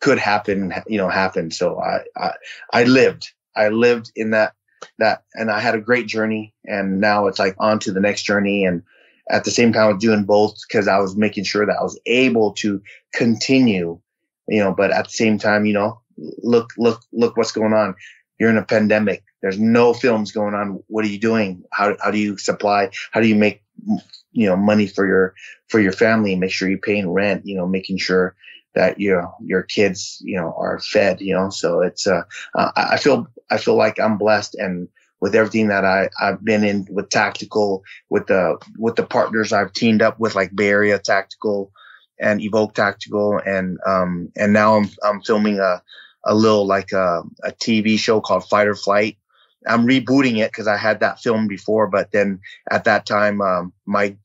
could happen, you know, happen. So I I, I lived I lived in that that and I had a great journey, and now it's like on to the next journey, and at the same time I was doing both because I was making sure that I was able to continue, you know, but at the same time, you know, look look look what's going on. You're in a pandemic there's no films going on. What are you doing? How, how do you supply? How do you make, you know, money for your, for your family? Make sure you're paying rent, you know, making sure that your, your kids, you know, are fed, you know, so it's, uh, I feel, I feel like I'm blessed and, with everything that I, I've been in with tactical, with the with the partners I've teamed up with, like Bay Area Tactical and Evoke Tactical, and um and now I'm I'm filming a a little like a, a TV show called Fight or Flight, I'm rebooting it because I had that film before, but then at that time, um, my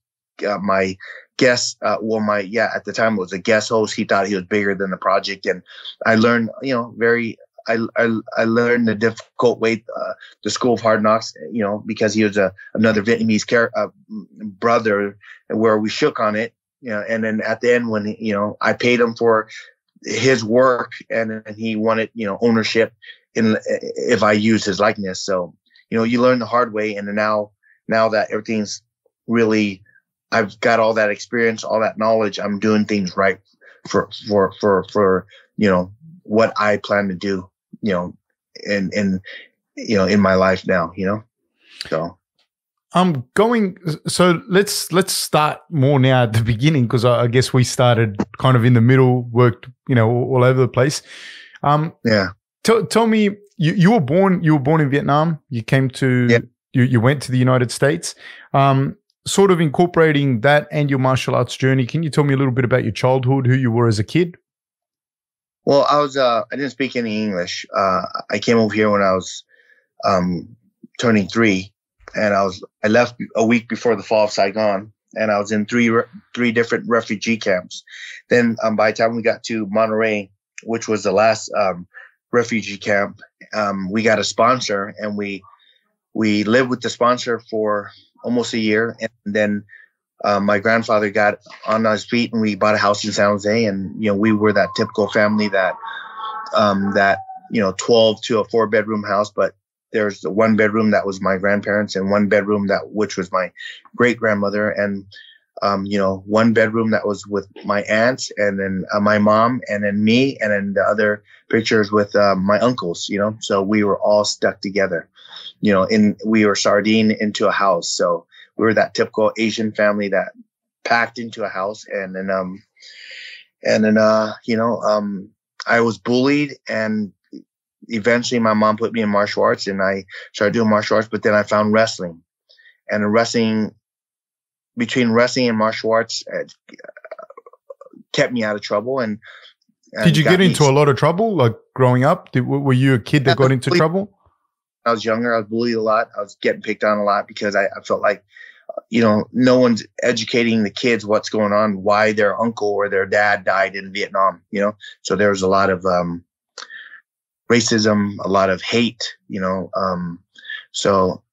uh, my guest, uh, well, my yeah, at the time it was a guest host. He thought he was bigger than the project, and I learned, you know, very. I, I, I learned the difficult way, uh, the school of hard knocks, you know, because he was a another Vietnamese car, uh, brother, where we shook on it, you know, and then at the end when you know I paid him for his work and, and he wanted you know ownership in if I use his likeness. So, you know, you learn the hard way. And now, now that everything's really, I've got all that experience, all that knowledge, I'm doing things right for, for, for, for, you know, what I plan to do, you know, and and you know, in my life now, you know, so. I'm going. So let's let's start more now at the beginning because I, I, guess we started kind of in the middle, worked you know all, all over the place. Um, yeah. Tell, tell me, you, you were born you were born in Vietnam. You came to yep. you, you went to the United States. Um, sort of incorporating that and your martial arts journey. Can you tell me a little bit about your childhood, who you were as a kid? Well, I was uh, I didn't speak any English. Uh, I came over here when I was um, turning three, and I was I left a week before the fall of Saigon, and I was in three three different refugee camps. Then um, by the time we got to Monterey, which was the last um, refugee camp. Um, we got a sponsor and we we lived with the sponsor for almost a year, and then uh, my grandfather got on his feet and we bought a house in San Jose, and you know we were that typical family that um, that you know 12 to a four bedroom house, but there's the one bedroom that was my grandparents and one bedroom that which was my great grandmother and um, you know, one bedroom that was with my aunts and then uh, my mom and then me and then the other pictures with uh, my uncles, you know, so we were all stuck together, you know, and we were sardine into a house. So we were that typical Asian family that packed into a house and then, um, and then, uh, you know, um, I was bullied and eventually my mom put me in martial arts and I started doing martial arts, but then I found wrestling and wrestling between wrestling and martial arts uh, kept me out of trouble. And, and did you get into a lot of trouble, like growing up? Did, were you a kid that got into trouble? I was younger. I was bullied a lot. I was getting picked on a lot because I, I felt like you know, no one's educating the kids what's going on, why their uncle or their dad died in Vietnam, you know? So there was a lot of um, racism, a lot of hate, you know. Um, so,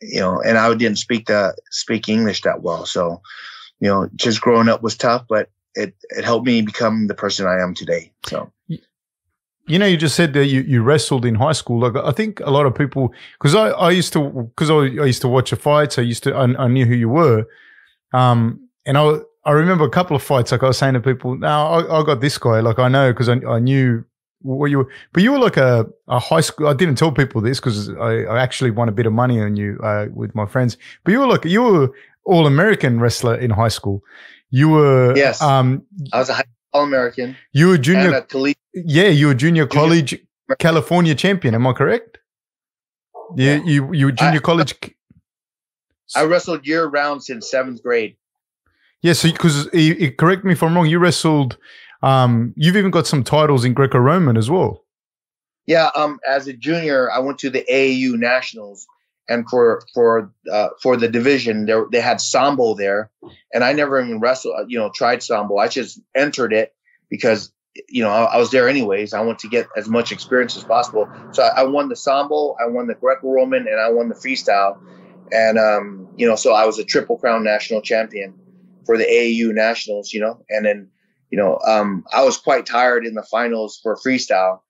you know, and I didn't speak the speak English that well. So, you know, just growing up was tough, but it, it helped me become the person I am today. So you know, you just said that you, you wrestled in high school. Like I think a lot of people, because I, I used to, because I, I, used to watch the fights. I used to, I, I knew who you were, um, and I I remember a couple of fights. Like I was saying to people, now I, I got this guy. Like I know because I, I knew what you were, but you were like a, a high school. I didn't tell people this because I, I actually won a bit of money on you uh, with my friends. But you were like you were all American wrestler in high school. You were yes. Um, I was a high All American. You were junior. Yeah, you were junior college junior. California champion. Am I correct? Yeah, yeah. you you were junior I, college. I wrestled year round since seventh grade. Yeah, so because correct me if I'm wrong, you wrestled. Um, you've even got some titles in Greco-Roman as well. Yeah, um, as a junior, I went to the AAU nationals, and for for uh, for the division, there they had sambo there, and I never even wrestled. You know, tried sambo. I just entered it because you know, I, I, was there anyways. I want to get as much experience as possible. So I, I won the sambo, I won the Greco-Roman, and I won the freestyle. And um, you know, so I was a triple crown national champion for the AAU nationals. You know, and then you know, um, I was quite tired in the finals for freestyle,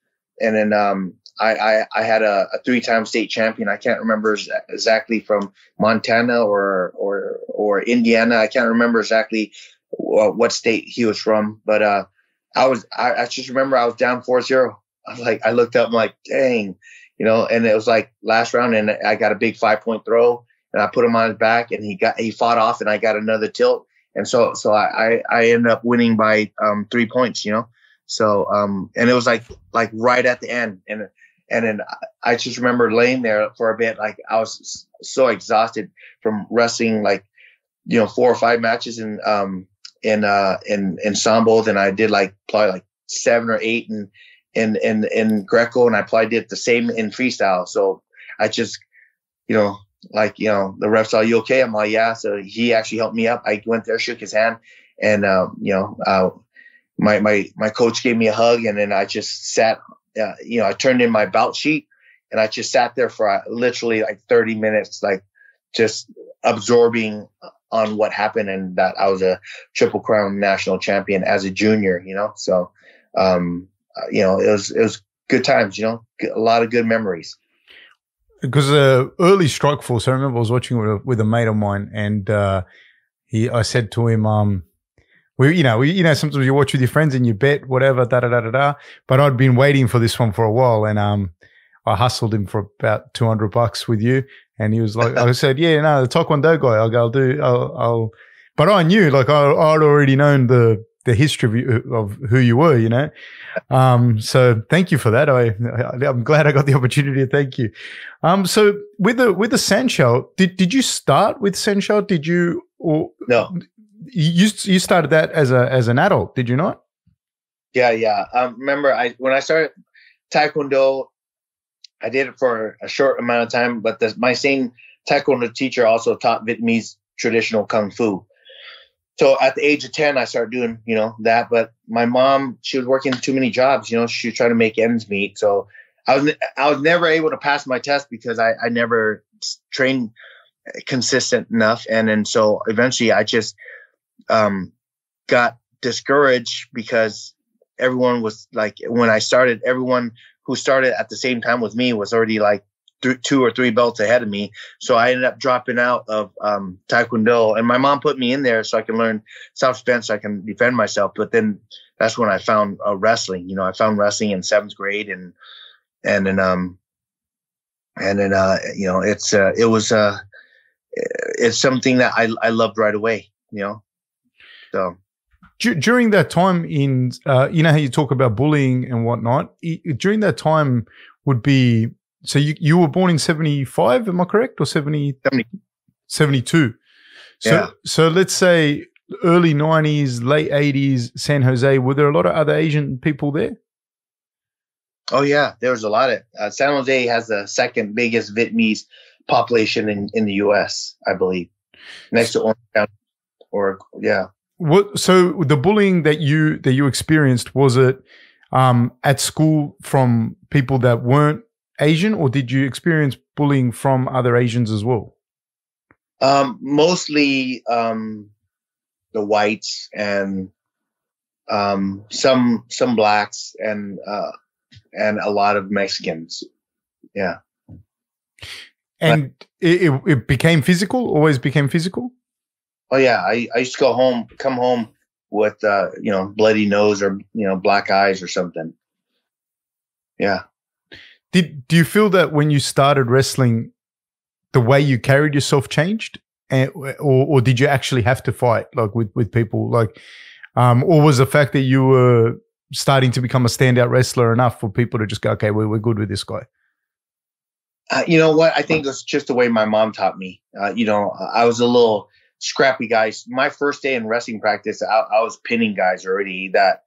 and then um, I, I, I had a, a three-time state champion. I can't remember exactly from Montana or or or Indiana. I can't remember exactly what state he was from, but uh, I was I, I just remember I was down 4-0. I was like I looked up, I'm like, dang, you know, and it was like last round and I got a big five point throw and I put him on his back and he got he fought off and I got another tilt. And so so I I, ended up winning by um, three points, you know. So um and it was like like right at the end. And and then I just remember laying there for a bit like I was so exhausted from wrestling like you know four or five matches and um in uh in in sambo. Then i did like probably like seven or eight in in in in greco. And i probably did the same in freestyle. So i just you know like you know the refs are you okay i'm like yeah so he actually helped me up i went there shook his hand and um you know uh my my my coach gave me a hug and then i just sat uh, you know i turned in my bout sheet and i just sat there for uh, literally like 30 minutes like just absorbing on what happened and that I was a triple crown national champion as a junior, you know? So, um, uh, you know, it was, it was good times, you know, a lot of good memories. Because uh, early strike force, I remember I was watching with a, with a mate of mine and, uh, he, I said to him, um, we, you know, we, you know, sometimes you watch with your friends and you bet whatever, da da da da da. But I'd been waiting for this one for a while, and um, I hustled him for about two hundred bucks with you, and he was like, I said, yeah, no, the Taekwondo guy. I'll go, I'll do, I'll, I'll, but I knew, like, I, I'd already known the, the history of, of who you were, you know? Um, so thank you for that. I, I'm glad I got the opportunity to thank you. Um, so with the, with the Sanshou, did, did you start with Sanshou? Did you, or no, you, you started that as a, as an adult, did you not? Yeah. Yeah. Um, remember I, when I started Taekwondo, I did it for a short amount of time, but the, my same taekwondo teacher also taught Vietnamese traditional kung fu. So at the age of 10, I started doing, you know, that. But my mom, she was working too many jobs, you know, she was trying to make ends meet. So I was, I was never able to pass my test because I, I never trained consistent enough. And then so eventually I just, um, got discouraged because everyone was like, when I started, everyone who started at the same time with me was already like th- two or three belts ahead of me. So I ended up dropping out of um, Taekwondo, and my mom put me in there so I can learn self defense, so I can defend myself. But then that's when I found uh, wrestling. You know, I found wrestling in seventh grade, and and then um and then uh you know it's uh it was uh it's something that I I loved right away. You know, so during that time in uh, you know how you talk about bullying and whatnot during that time would be so you, you were born in 75 am i correct or 70, 70. 72 so yeah. so let's say early 90s late 80s san jose were there a lot of other asian people there oh yeah there was a lot of uh, san jose has the second biggest vietnamese population in, in the us i believe next to Orange County. Or yeah. What? So the bullying that you that you experienced was it um, at school from people that weren't Asian, or did you experience bullying from other Asians as well? Um, mostly um, the whites and um, some some blacks and uh, and a lot of Mexicans. Yeah. And but, it, it became physical. Always became physical. Oh yeah, I, I used to go home, come home with uh, you know bloody nose or you know black eyes or something. Yeah. Did do you feel that when you started wrestling, the way you carried yourself changed, and, or or did you actually have to fight like with with people like, um, or was the fact that you were starting to become a standout wrestler enough for people to just go, okay, we're we're good with this guy? Uh, you know what? I think it's just the way my mom taught me. Uh, you know, I was a little scrappy guy. My first day in wrestling practice, I, I, was pinning guys already that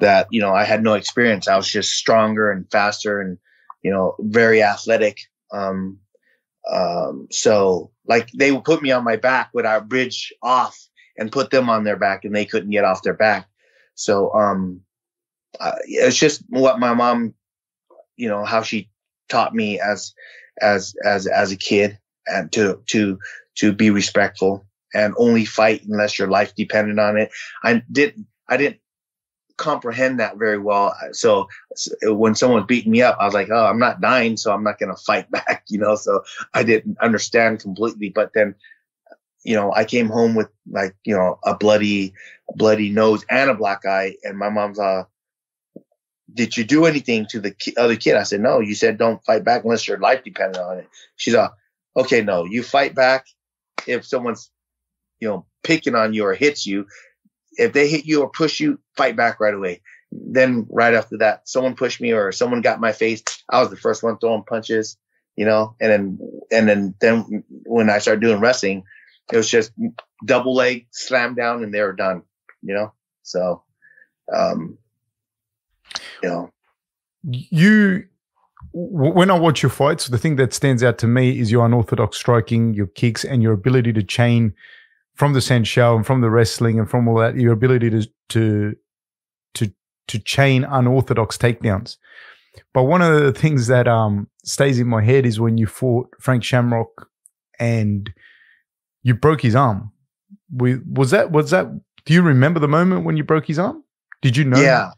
that you know I had no experience. I was just stronger and faster and you know very athletic. Um, um, so like they would put me on my back with our bridge off and put them on their back, and they couldn't get off their back. So um, uh, it's just what my mom, you know, how she taught me as as as as a kid and to to to be respectful and only fight unless your life depended on it. I didn't I didn't comprehend that very well. So, when someone beat me up, I was like, oh, I'm not dying, so I'm not going to fight back, you know. So I didn't understand completely. But then, you know, I came home with like you know a bloody, bloody nose and a black eye, and my mom's uh. Did you do anything to the ki- other kid? I said, no. You said don't fight back unless your life depended on it. She's like, okay, no. You fight back if someone's you know, picking on you or hits you, if they hit you or push you, fight back right away. Then right after that, someone pushed me or someone got my face. I was the first one throwing punches, you know, and then and then then when I started doing wrestling, it was just double leg slam down and they were done, you know. So, um, you know, you when I watch your fights, the thing that stands out to me is your unorthodox striking, your kicks, and your ability to chain from the Sanshou and from the wrestling and from all that, your ability to to to to chain unorthodox takedowns. But one of the things that um stays in my head is when you fought Frank Shamrock and you broke his arm. We, was that was that? Do you remember the moment when you broke his arm? Did you know? Yeah.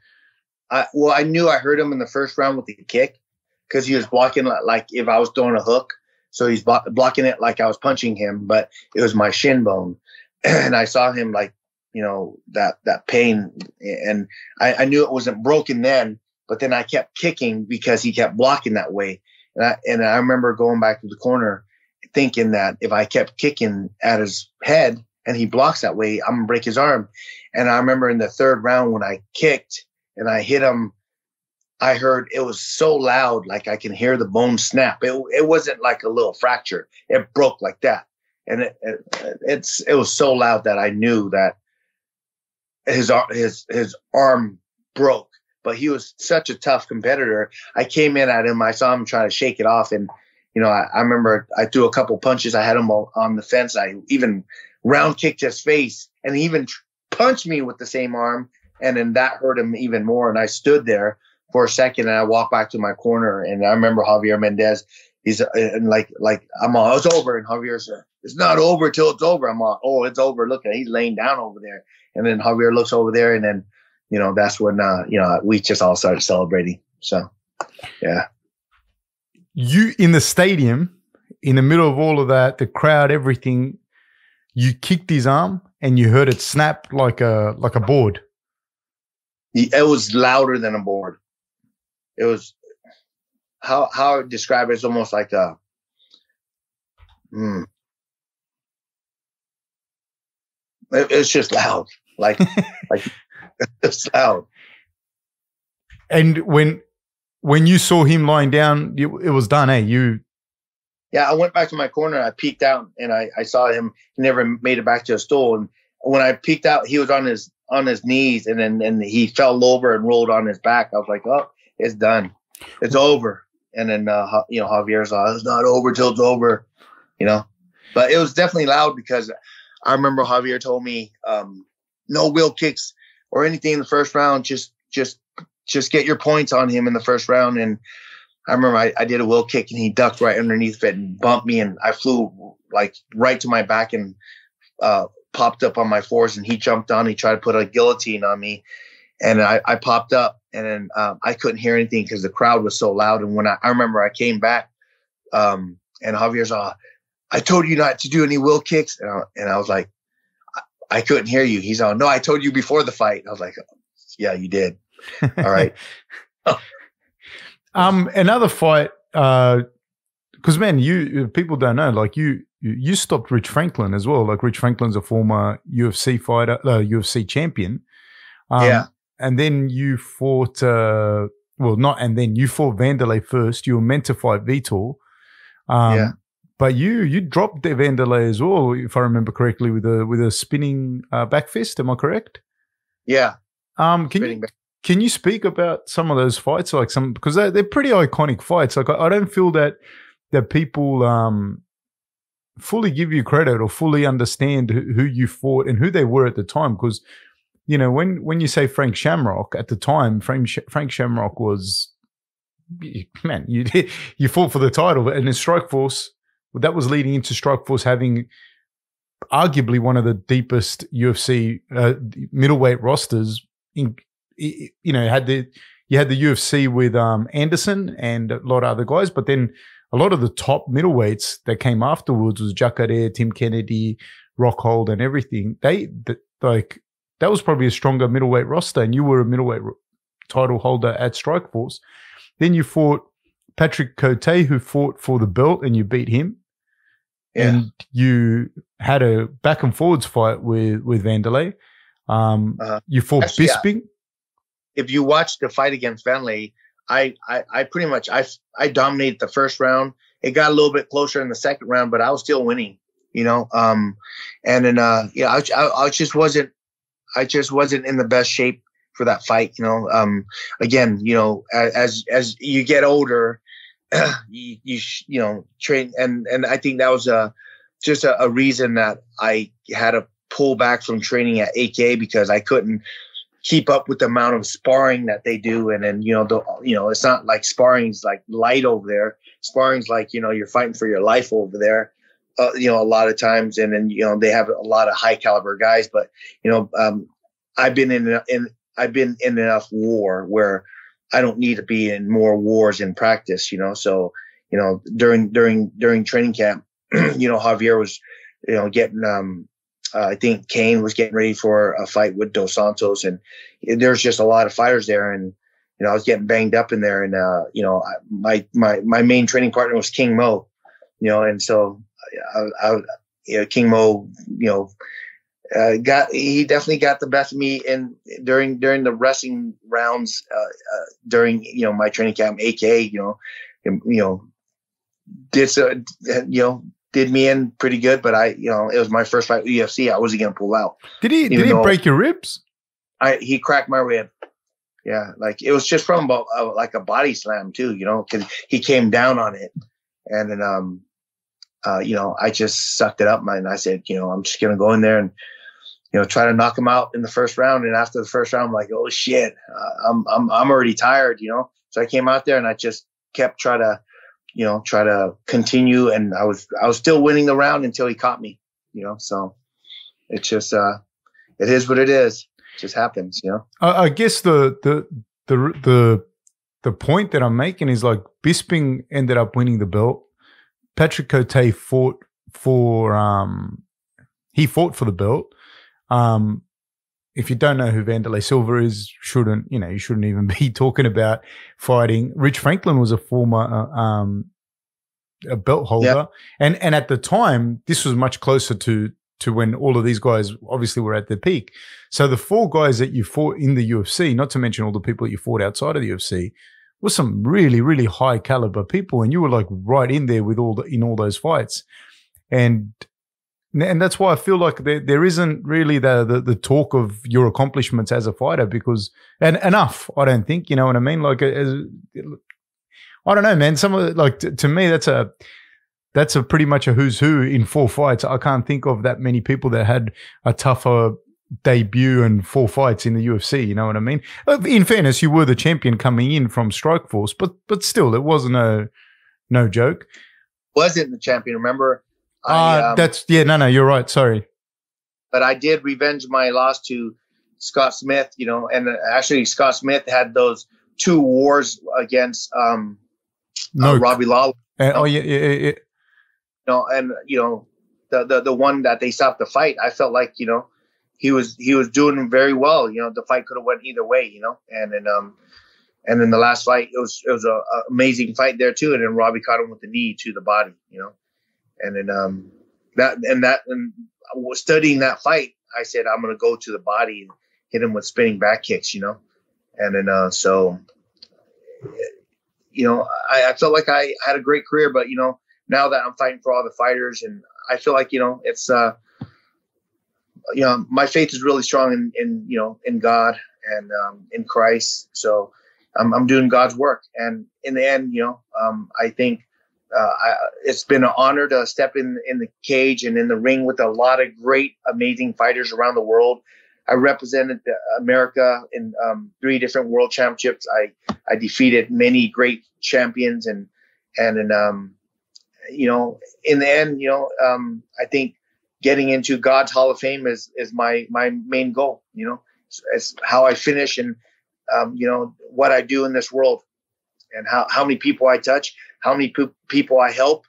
I, well, I knew I heard him in the first round with the kick because he was blocking like if I was throwing a hook. So he's blocking it like I was punching him, but it was my shin bone. and I saw him like, you know, that, that pain. And I, I knew it wasn't broken then, but then I kept kicking because he kept blocking that way. And I, and I remember going back to the corner thinking that if I kept kicking at his head and he blocks that way, I'm gonna break his arm. And I remember in the third round when I kicked and I hit him I heard it was so loud, like I can hear the bone snap. It, it wasn't like a little fracture. It broke like that. And it, it, it's, it was so loud that I knew that his, his, his arm broke, but he was such a tough competitor. I came in at him. I saw him trying to shake it off. And, you know, I, I remember I threw a couple punches. I had him on the fence. I even round kicked his face and he even punched me with the same arm. And then that hurt him even more. And I stood there for a second and I walked back to my corner and I remember Javier Mendez. He's uh, and like like I'm all it's over and Javier said it's not over till it's over. I'm all oh it's over. Look at he's laying down over there and then Javier looks over there and then you know that's when uh, you know we just all started celebrating. So yeah. You in the stadium in the middle of all of that, the crowd, everything. You kicked his arm and you heard it snap like a like a board. It was louder than a board it was how how I describe it is almost like a hmm. It, it's just loud, like like it's loud. And when when you saw him lying down, you, it was done, eh? You. Yeah, I went back to my corner. I peeked out, and I, I saw him. He never made it back to a stool. And when I peeked out, he was on his on his knees, and then and he fell over and rolled on his back. I was like, oh, it's done. It's over. And then, uh, you know, Javier's like, it's not over till it's over, you know? but it was definitely loud because I remember Javier told me um, no wheel kicks or anything in the first round. Just just just get your points on him in the first round. And I remember I, I did a wheel kick and he ducked right underneath it and bumped me and I flew like right to my back and uh, popped up on my fours and he jumped on. He tried to put a guillotine on me and I, I popped up and then um, I couldn't hear anything because the crowd was so loud. And when I, I remember I came back um, and Javier's all, I told you not to do any wheel kicks. And I, and I was like, I, I couldn't hear you. He's all, no, I told you before the fight. I was like, yeah, you did. All right. um, another fight, because uh, man, you people don't know, like you, you stopped Rich Franklin as well. Like Rich Franklin's a former UFC fighter, uh, UFC champion. Um, yeah. And then you fought, uh, well, not, and then you fought Vanderlei first. You were meant to fight Vitor. Um, yeah. But you you dropped Vanderlei as well, if I remember correctly, with a with a spinning uh, back fist. Am I correct? Yeah. Um, can spinning you back. can you speak about some of those fights, like some because they're, they're pretty iconic fights. Like I, I don't feel that that people um fully give you credit or fully understand who, who you fought and who they were at the time because you know, when when you say Frank Shamrock at the time, Frank Frank Shamrock was man, you you fought for the title, and in Strikeforce, that was leading into Strikeforce having arguably one of the deepest UFC uh, middleweight rosters. In you know, had the you had the UFC with um, Anderson and a lot of other guys, but then a lot of the top middleweights that came afterwards was Jacare, Tim Kennedy, Rockhold, and everything. They the, like that was probably a stronger middleweight roster, and you were a middleweight title holder at Strikeforce. Then you fought Patrick Cote, who fought for the belt, and you beat him. Yeah. And you had a back and forwards fight with with Vanderlei. Um, uh, you fought Actually, Bisping. Yeah. If you watch the fight against Vanderlei, I, I I pretty much I I dominated the first round. It got a little bit closer in the second round, but I was still winning. You know, um, and then uh, yeah, I, I, I just wasn't I just wasn't in the best shape for that fight. You know, um, again, you know, as as you get older, you you, you know train and and I think that was a just a, a reason that I had to pull back from training at AK because I couldn't keep up with the amount of sparring that they do. And then you know the you know it's not like sparring's like light over there. Sparring's like you know you're fighting for your life over there uh, you know, a lot of times, and then you know they have a lot of high caliber guys. But you know, um, I've been in in I've been in enough war where I don't need to be in more wars in practice. You know, so you know during during during training camp, you know Javier was you know getting um uh, I think Cain was getting ready for a fight with Dos Santos, and there's just a lot of fighters there, and you know I was getting banged up in there, and uh, you know my my my main training partner was King Mo, you know, and so I, I, you know, King Mo, you know, uh, got he definitely got the best of me in during during the wrestling rounds uh, uh, during you know my training camp. AK, you know, and, you know, did so, you know did me in pretty good, but I you know it was my first fight with UFC. I wasn't gonna pull out. Did he? Did he break your ribs? I he cracked my rib. Yeah, like it was just from a, a, like a body slam too, you know, because he came down on it, and then um uh, you know, I just sucked it up, and I said, you know, I'm just gonna go in there and, you know, try to knock him out in the first round. And after the first round, I'm like, oh shit, uh, I'm I'm I'm already tired, you know. So I came out there and I just kept try to, you know, try to continue. And I was I was still winning the round until he caught me, you know. So it's just uh, it is what it is. It just happens, you know. I, I guess the the the the the point that I'm making is like Bisping ended up winning the belt Patrick Cote fought for um he fought for the belt. Um if you don't know who Vanderlei Silva is, shouldn't you know you shouldn't even be talking about fighting. Rich Franklin was a former uh, um, a belt holder, yep. and and at the time this was much closer to to when all of these guys obviously were at their peak. So the four guys that you fought in the UFC, not to mention all the people that you fought outside of the UFC, was some really, really high caliber people, and you were like right in there with all the, in all those fights, and and that's why I feel like there, there isn't really the, the, the talk of your accomplishments as a fighter because and enough. I don't think you know what I mean. Like, as, I don't know, man. Some of the, like to, to me, that's a that's a pretty much a who's who in four fights. I can't think of that many people that had a tougher debut and four fights in the UFC. You know what I mean? Uh, in fairness, you were the champion coming in from Strikeforce, but but still, it wasn't a no joke. Wasn't the champion? Remember? Uh, um, that's yeah. No, no, you're right. Sorry, but I did revenge my loss to Scott Smith. You know, and actually, Scott Smith had those two wars against um, no. uh, Robbie Lawler. Uh, oh yeah, yeah, yeah, know, and you know, the, the the one that they stopped the fight, I felt like you know, he was he was doing very well. You know, the fight could have went either way. You know, and then um, and then the last fight, it was it was a, a amazing fight there too. And then Robbie caught him with the knee to the body. You know, and then um, that and that and studying that fight, I said I'm gonna go to the body and hit him with spinning back kicks. You know, and then uh, so you know, I, I felt like I had a great career, but you know, now that I'm fighting for all the fighters, and I feel like you know it's uh, you know my faith is really strong in, in you know in God and um, in Christ. So I'm, I'm doing God's work, and in the end, you know, um, I think uh, I, it's been an honor to step in in the cage and in the ring with a lot of great, amazing fighters around the world. I represented America in um, three different world championships. I I defeated many great champions and and and um, you know, in the end, you know, um, I think getting into God's Hall of Fame is is my my main goal. You know, it's, it's how I finish and um, you know what I do in this world, and how how many people I touch, how many pe- people I help,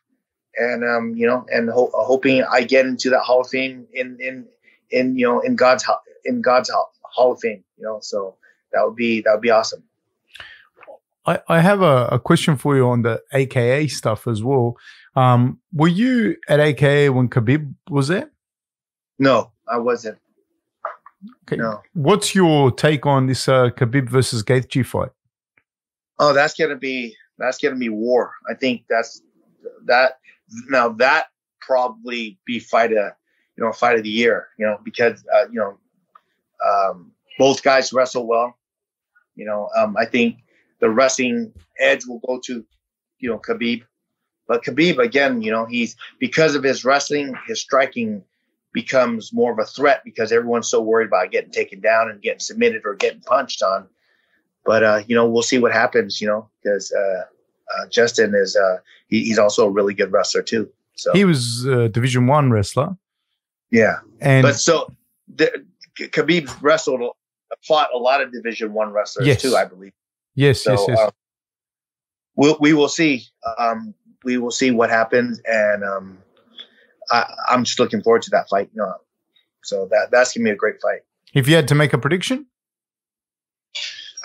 and um, you know, and ho- hoping I get into that Hall of Fame in in in you know in God's in God's Hall of Fame. You know, so that would be that would be awesome. I, I have a, a question for you on the AKA stuff as well. Um, were you at AKA when Khabib was there? No, I wasn't. Okay. No. What's your take on this uh, Khabib versus Gaethje fight? Oh, that's gonna be that's gonna be war. I think that's that. Now that probably be fight of you know fight of the year. You know because uh, you know um, both guys wrestle well. You know um, I think the wrestling edge will go to you know Khabib. But Khabib, again, you know, he's because of his wrestling, his striking becomes more of a threat because everyone's so worried about getting taken down and getting submitted or getting punched on. But uh, you know, we'll see what happens. You know, because uh, uh, Justin is uh, he, he's also a really good wrestler too. So he was a Division One wrestler. Yeah, and but so the, Khabib wrestled, fought a lot of Division One wrestlers yes. too, I believe. Yes, so, yes, yes. Uh, we'll, we will see. Um, we will see what happens, and um, I, am just looking forward to that fight. You know, so that that's gonna be a great fight. If you had to make a prediction,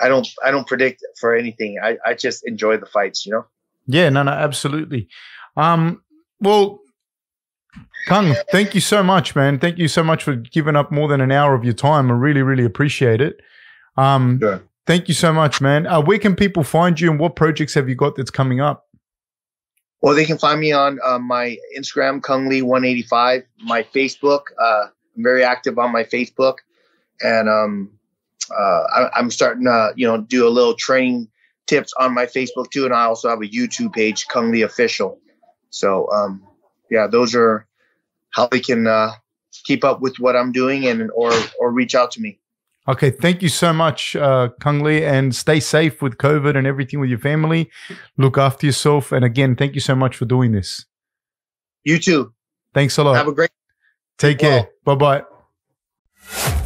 I don't I don't predict for anything. I, I just enjoy the fights. You know. Yeah, no, no, absolutely. Um, well, Cung, thank you so much, man. Thank you so much for giving up more than an hour of your time. I really, really appreciate it. Um, sure. Thank you so much, man. Uh, where can people find you and what projects have you got that's coming up? Well, they can find me on uh, my Instagram, Cung Le 185, my Facebook. Uh, I'm very active on my Facebook, and um, uh, I, am starting to you know do a little training tips on my Facebook too, and I also have a YouTube page, Cung Le Official. So um, yeah, those are how they can uh, keep up with what I'm doing and or or reach out to me. Okay, thank you so much, uh, Cung Le, and stay safe with COVID and everything with your family. Look after yourself, and again, thank you so much for doing this. You too. Thanks a lot. Have a great. Take care. Bye bye.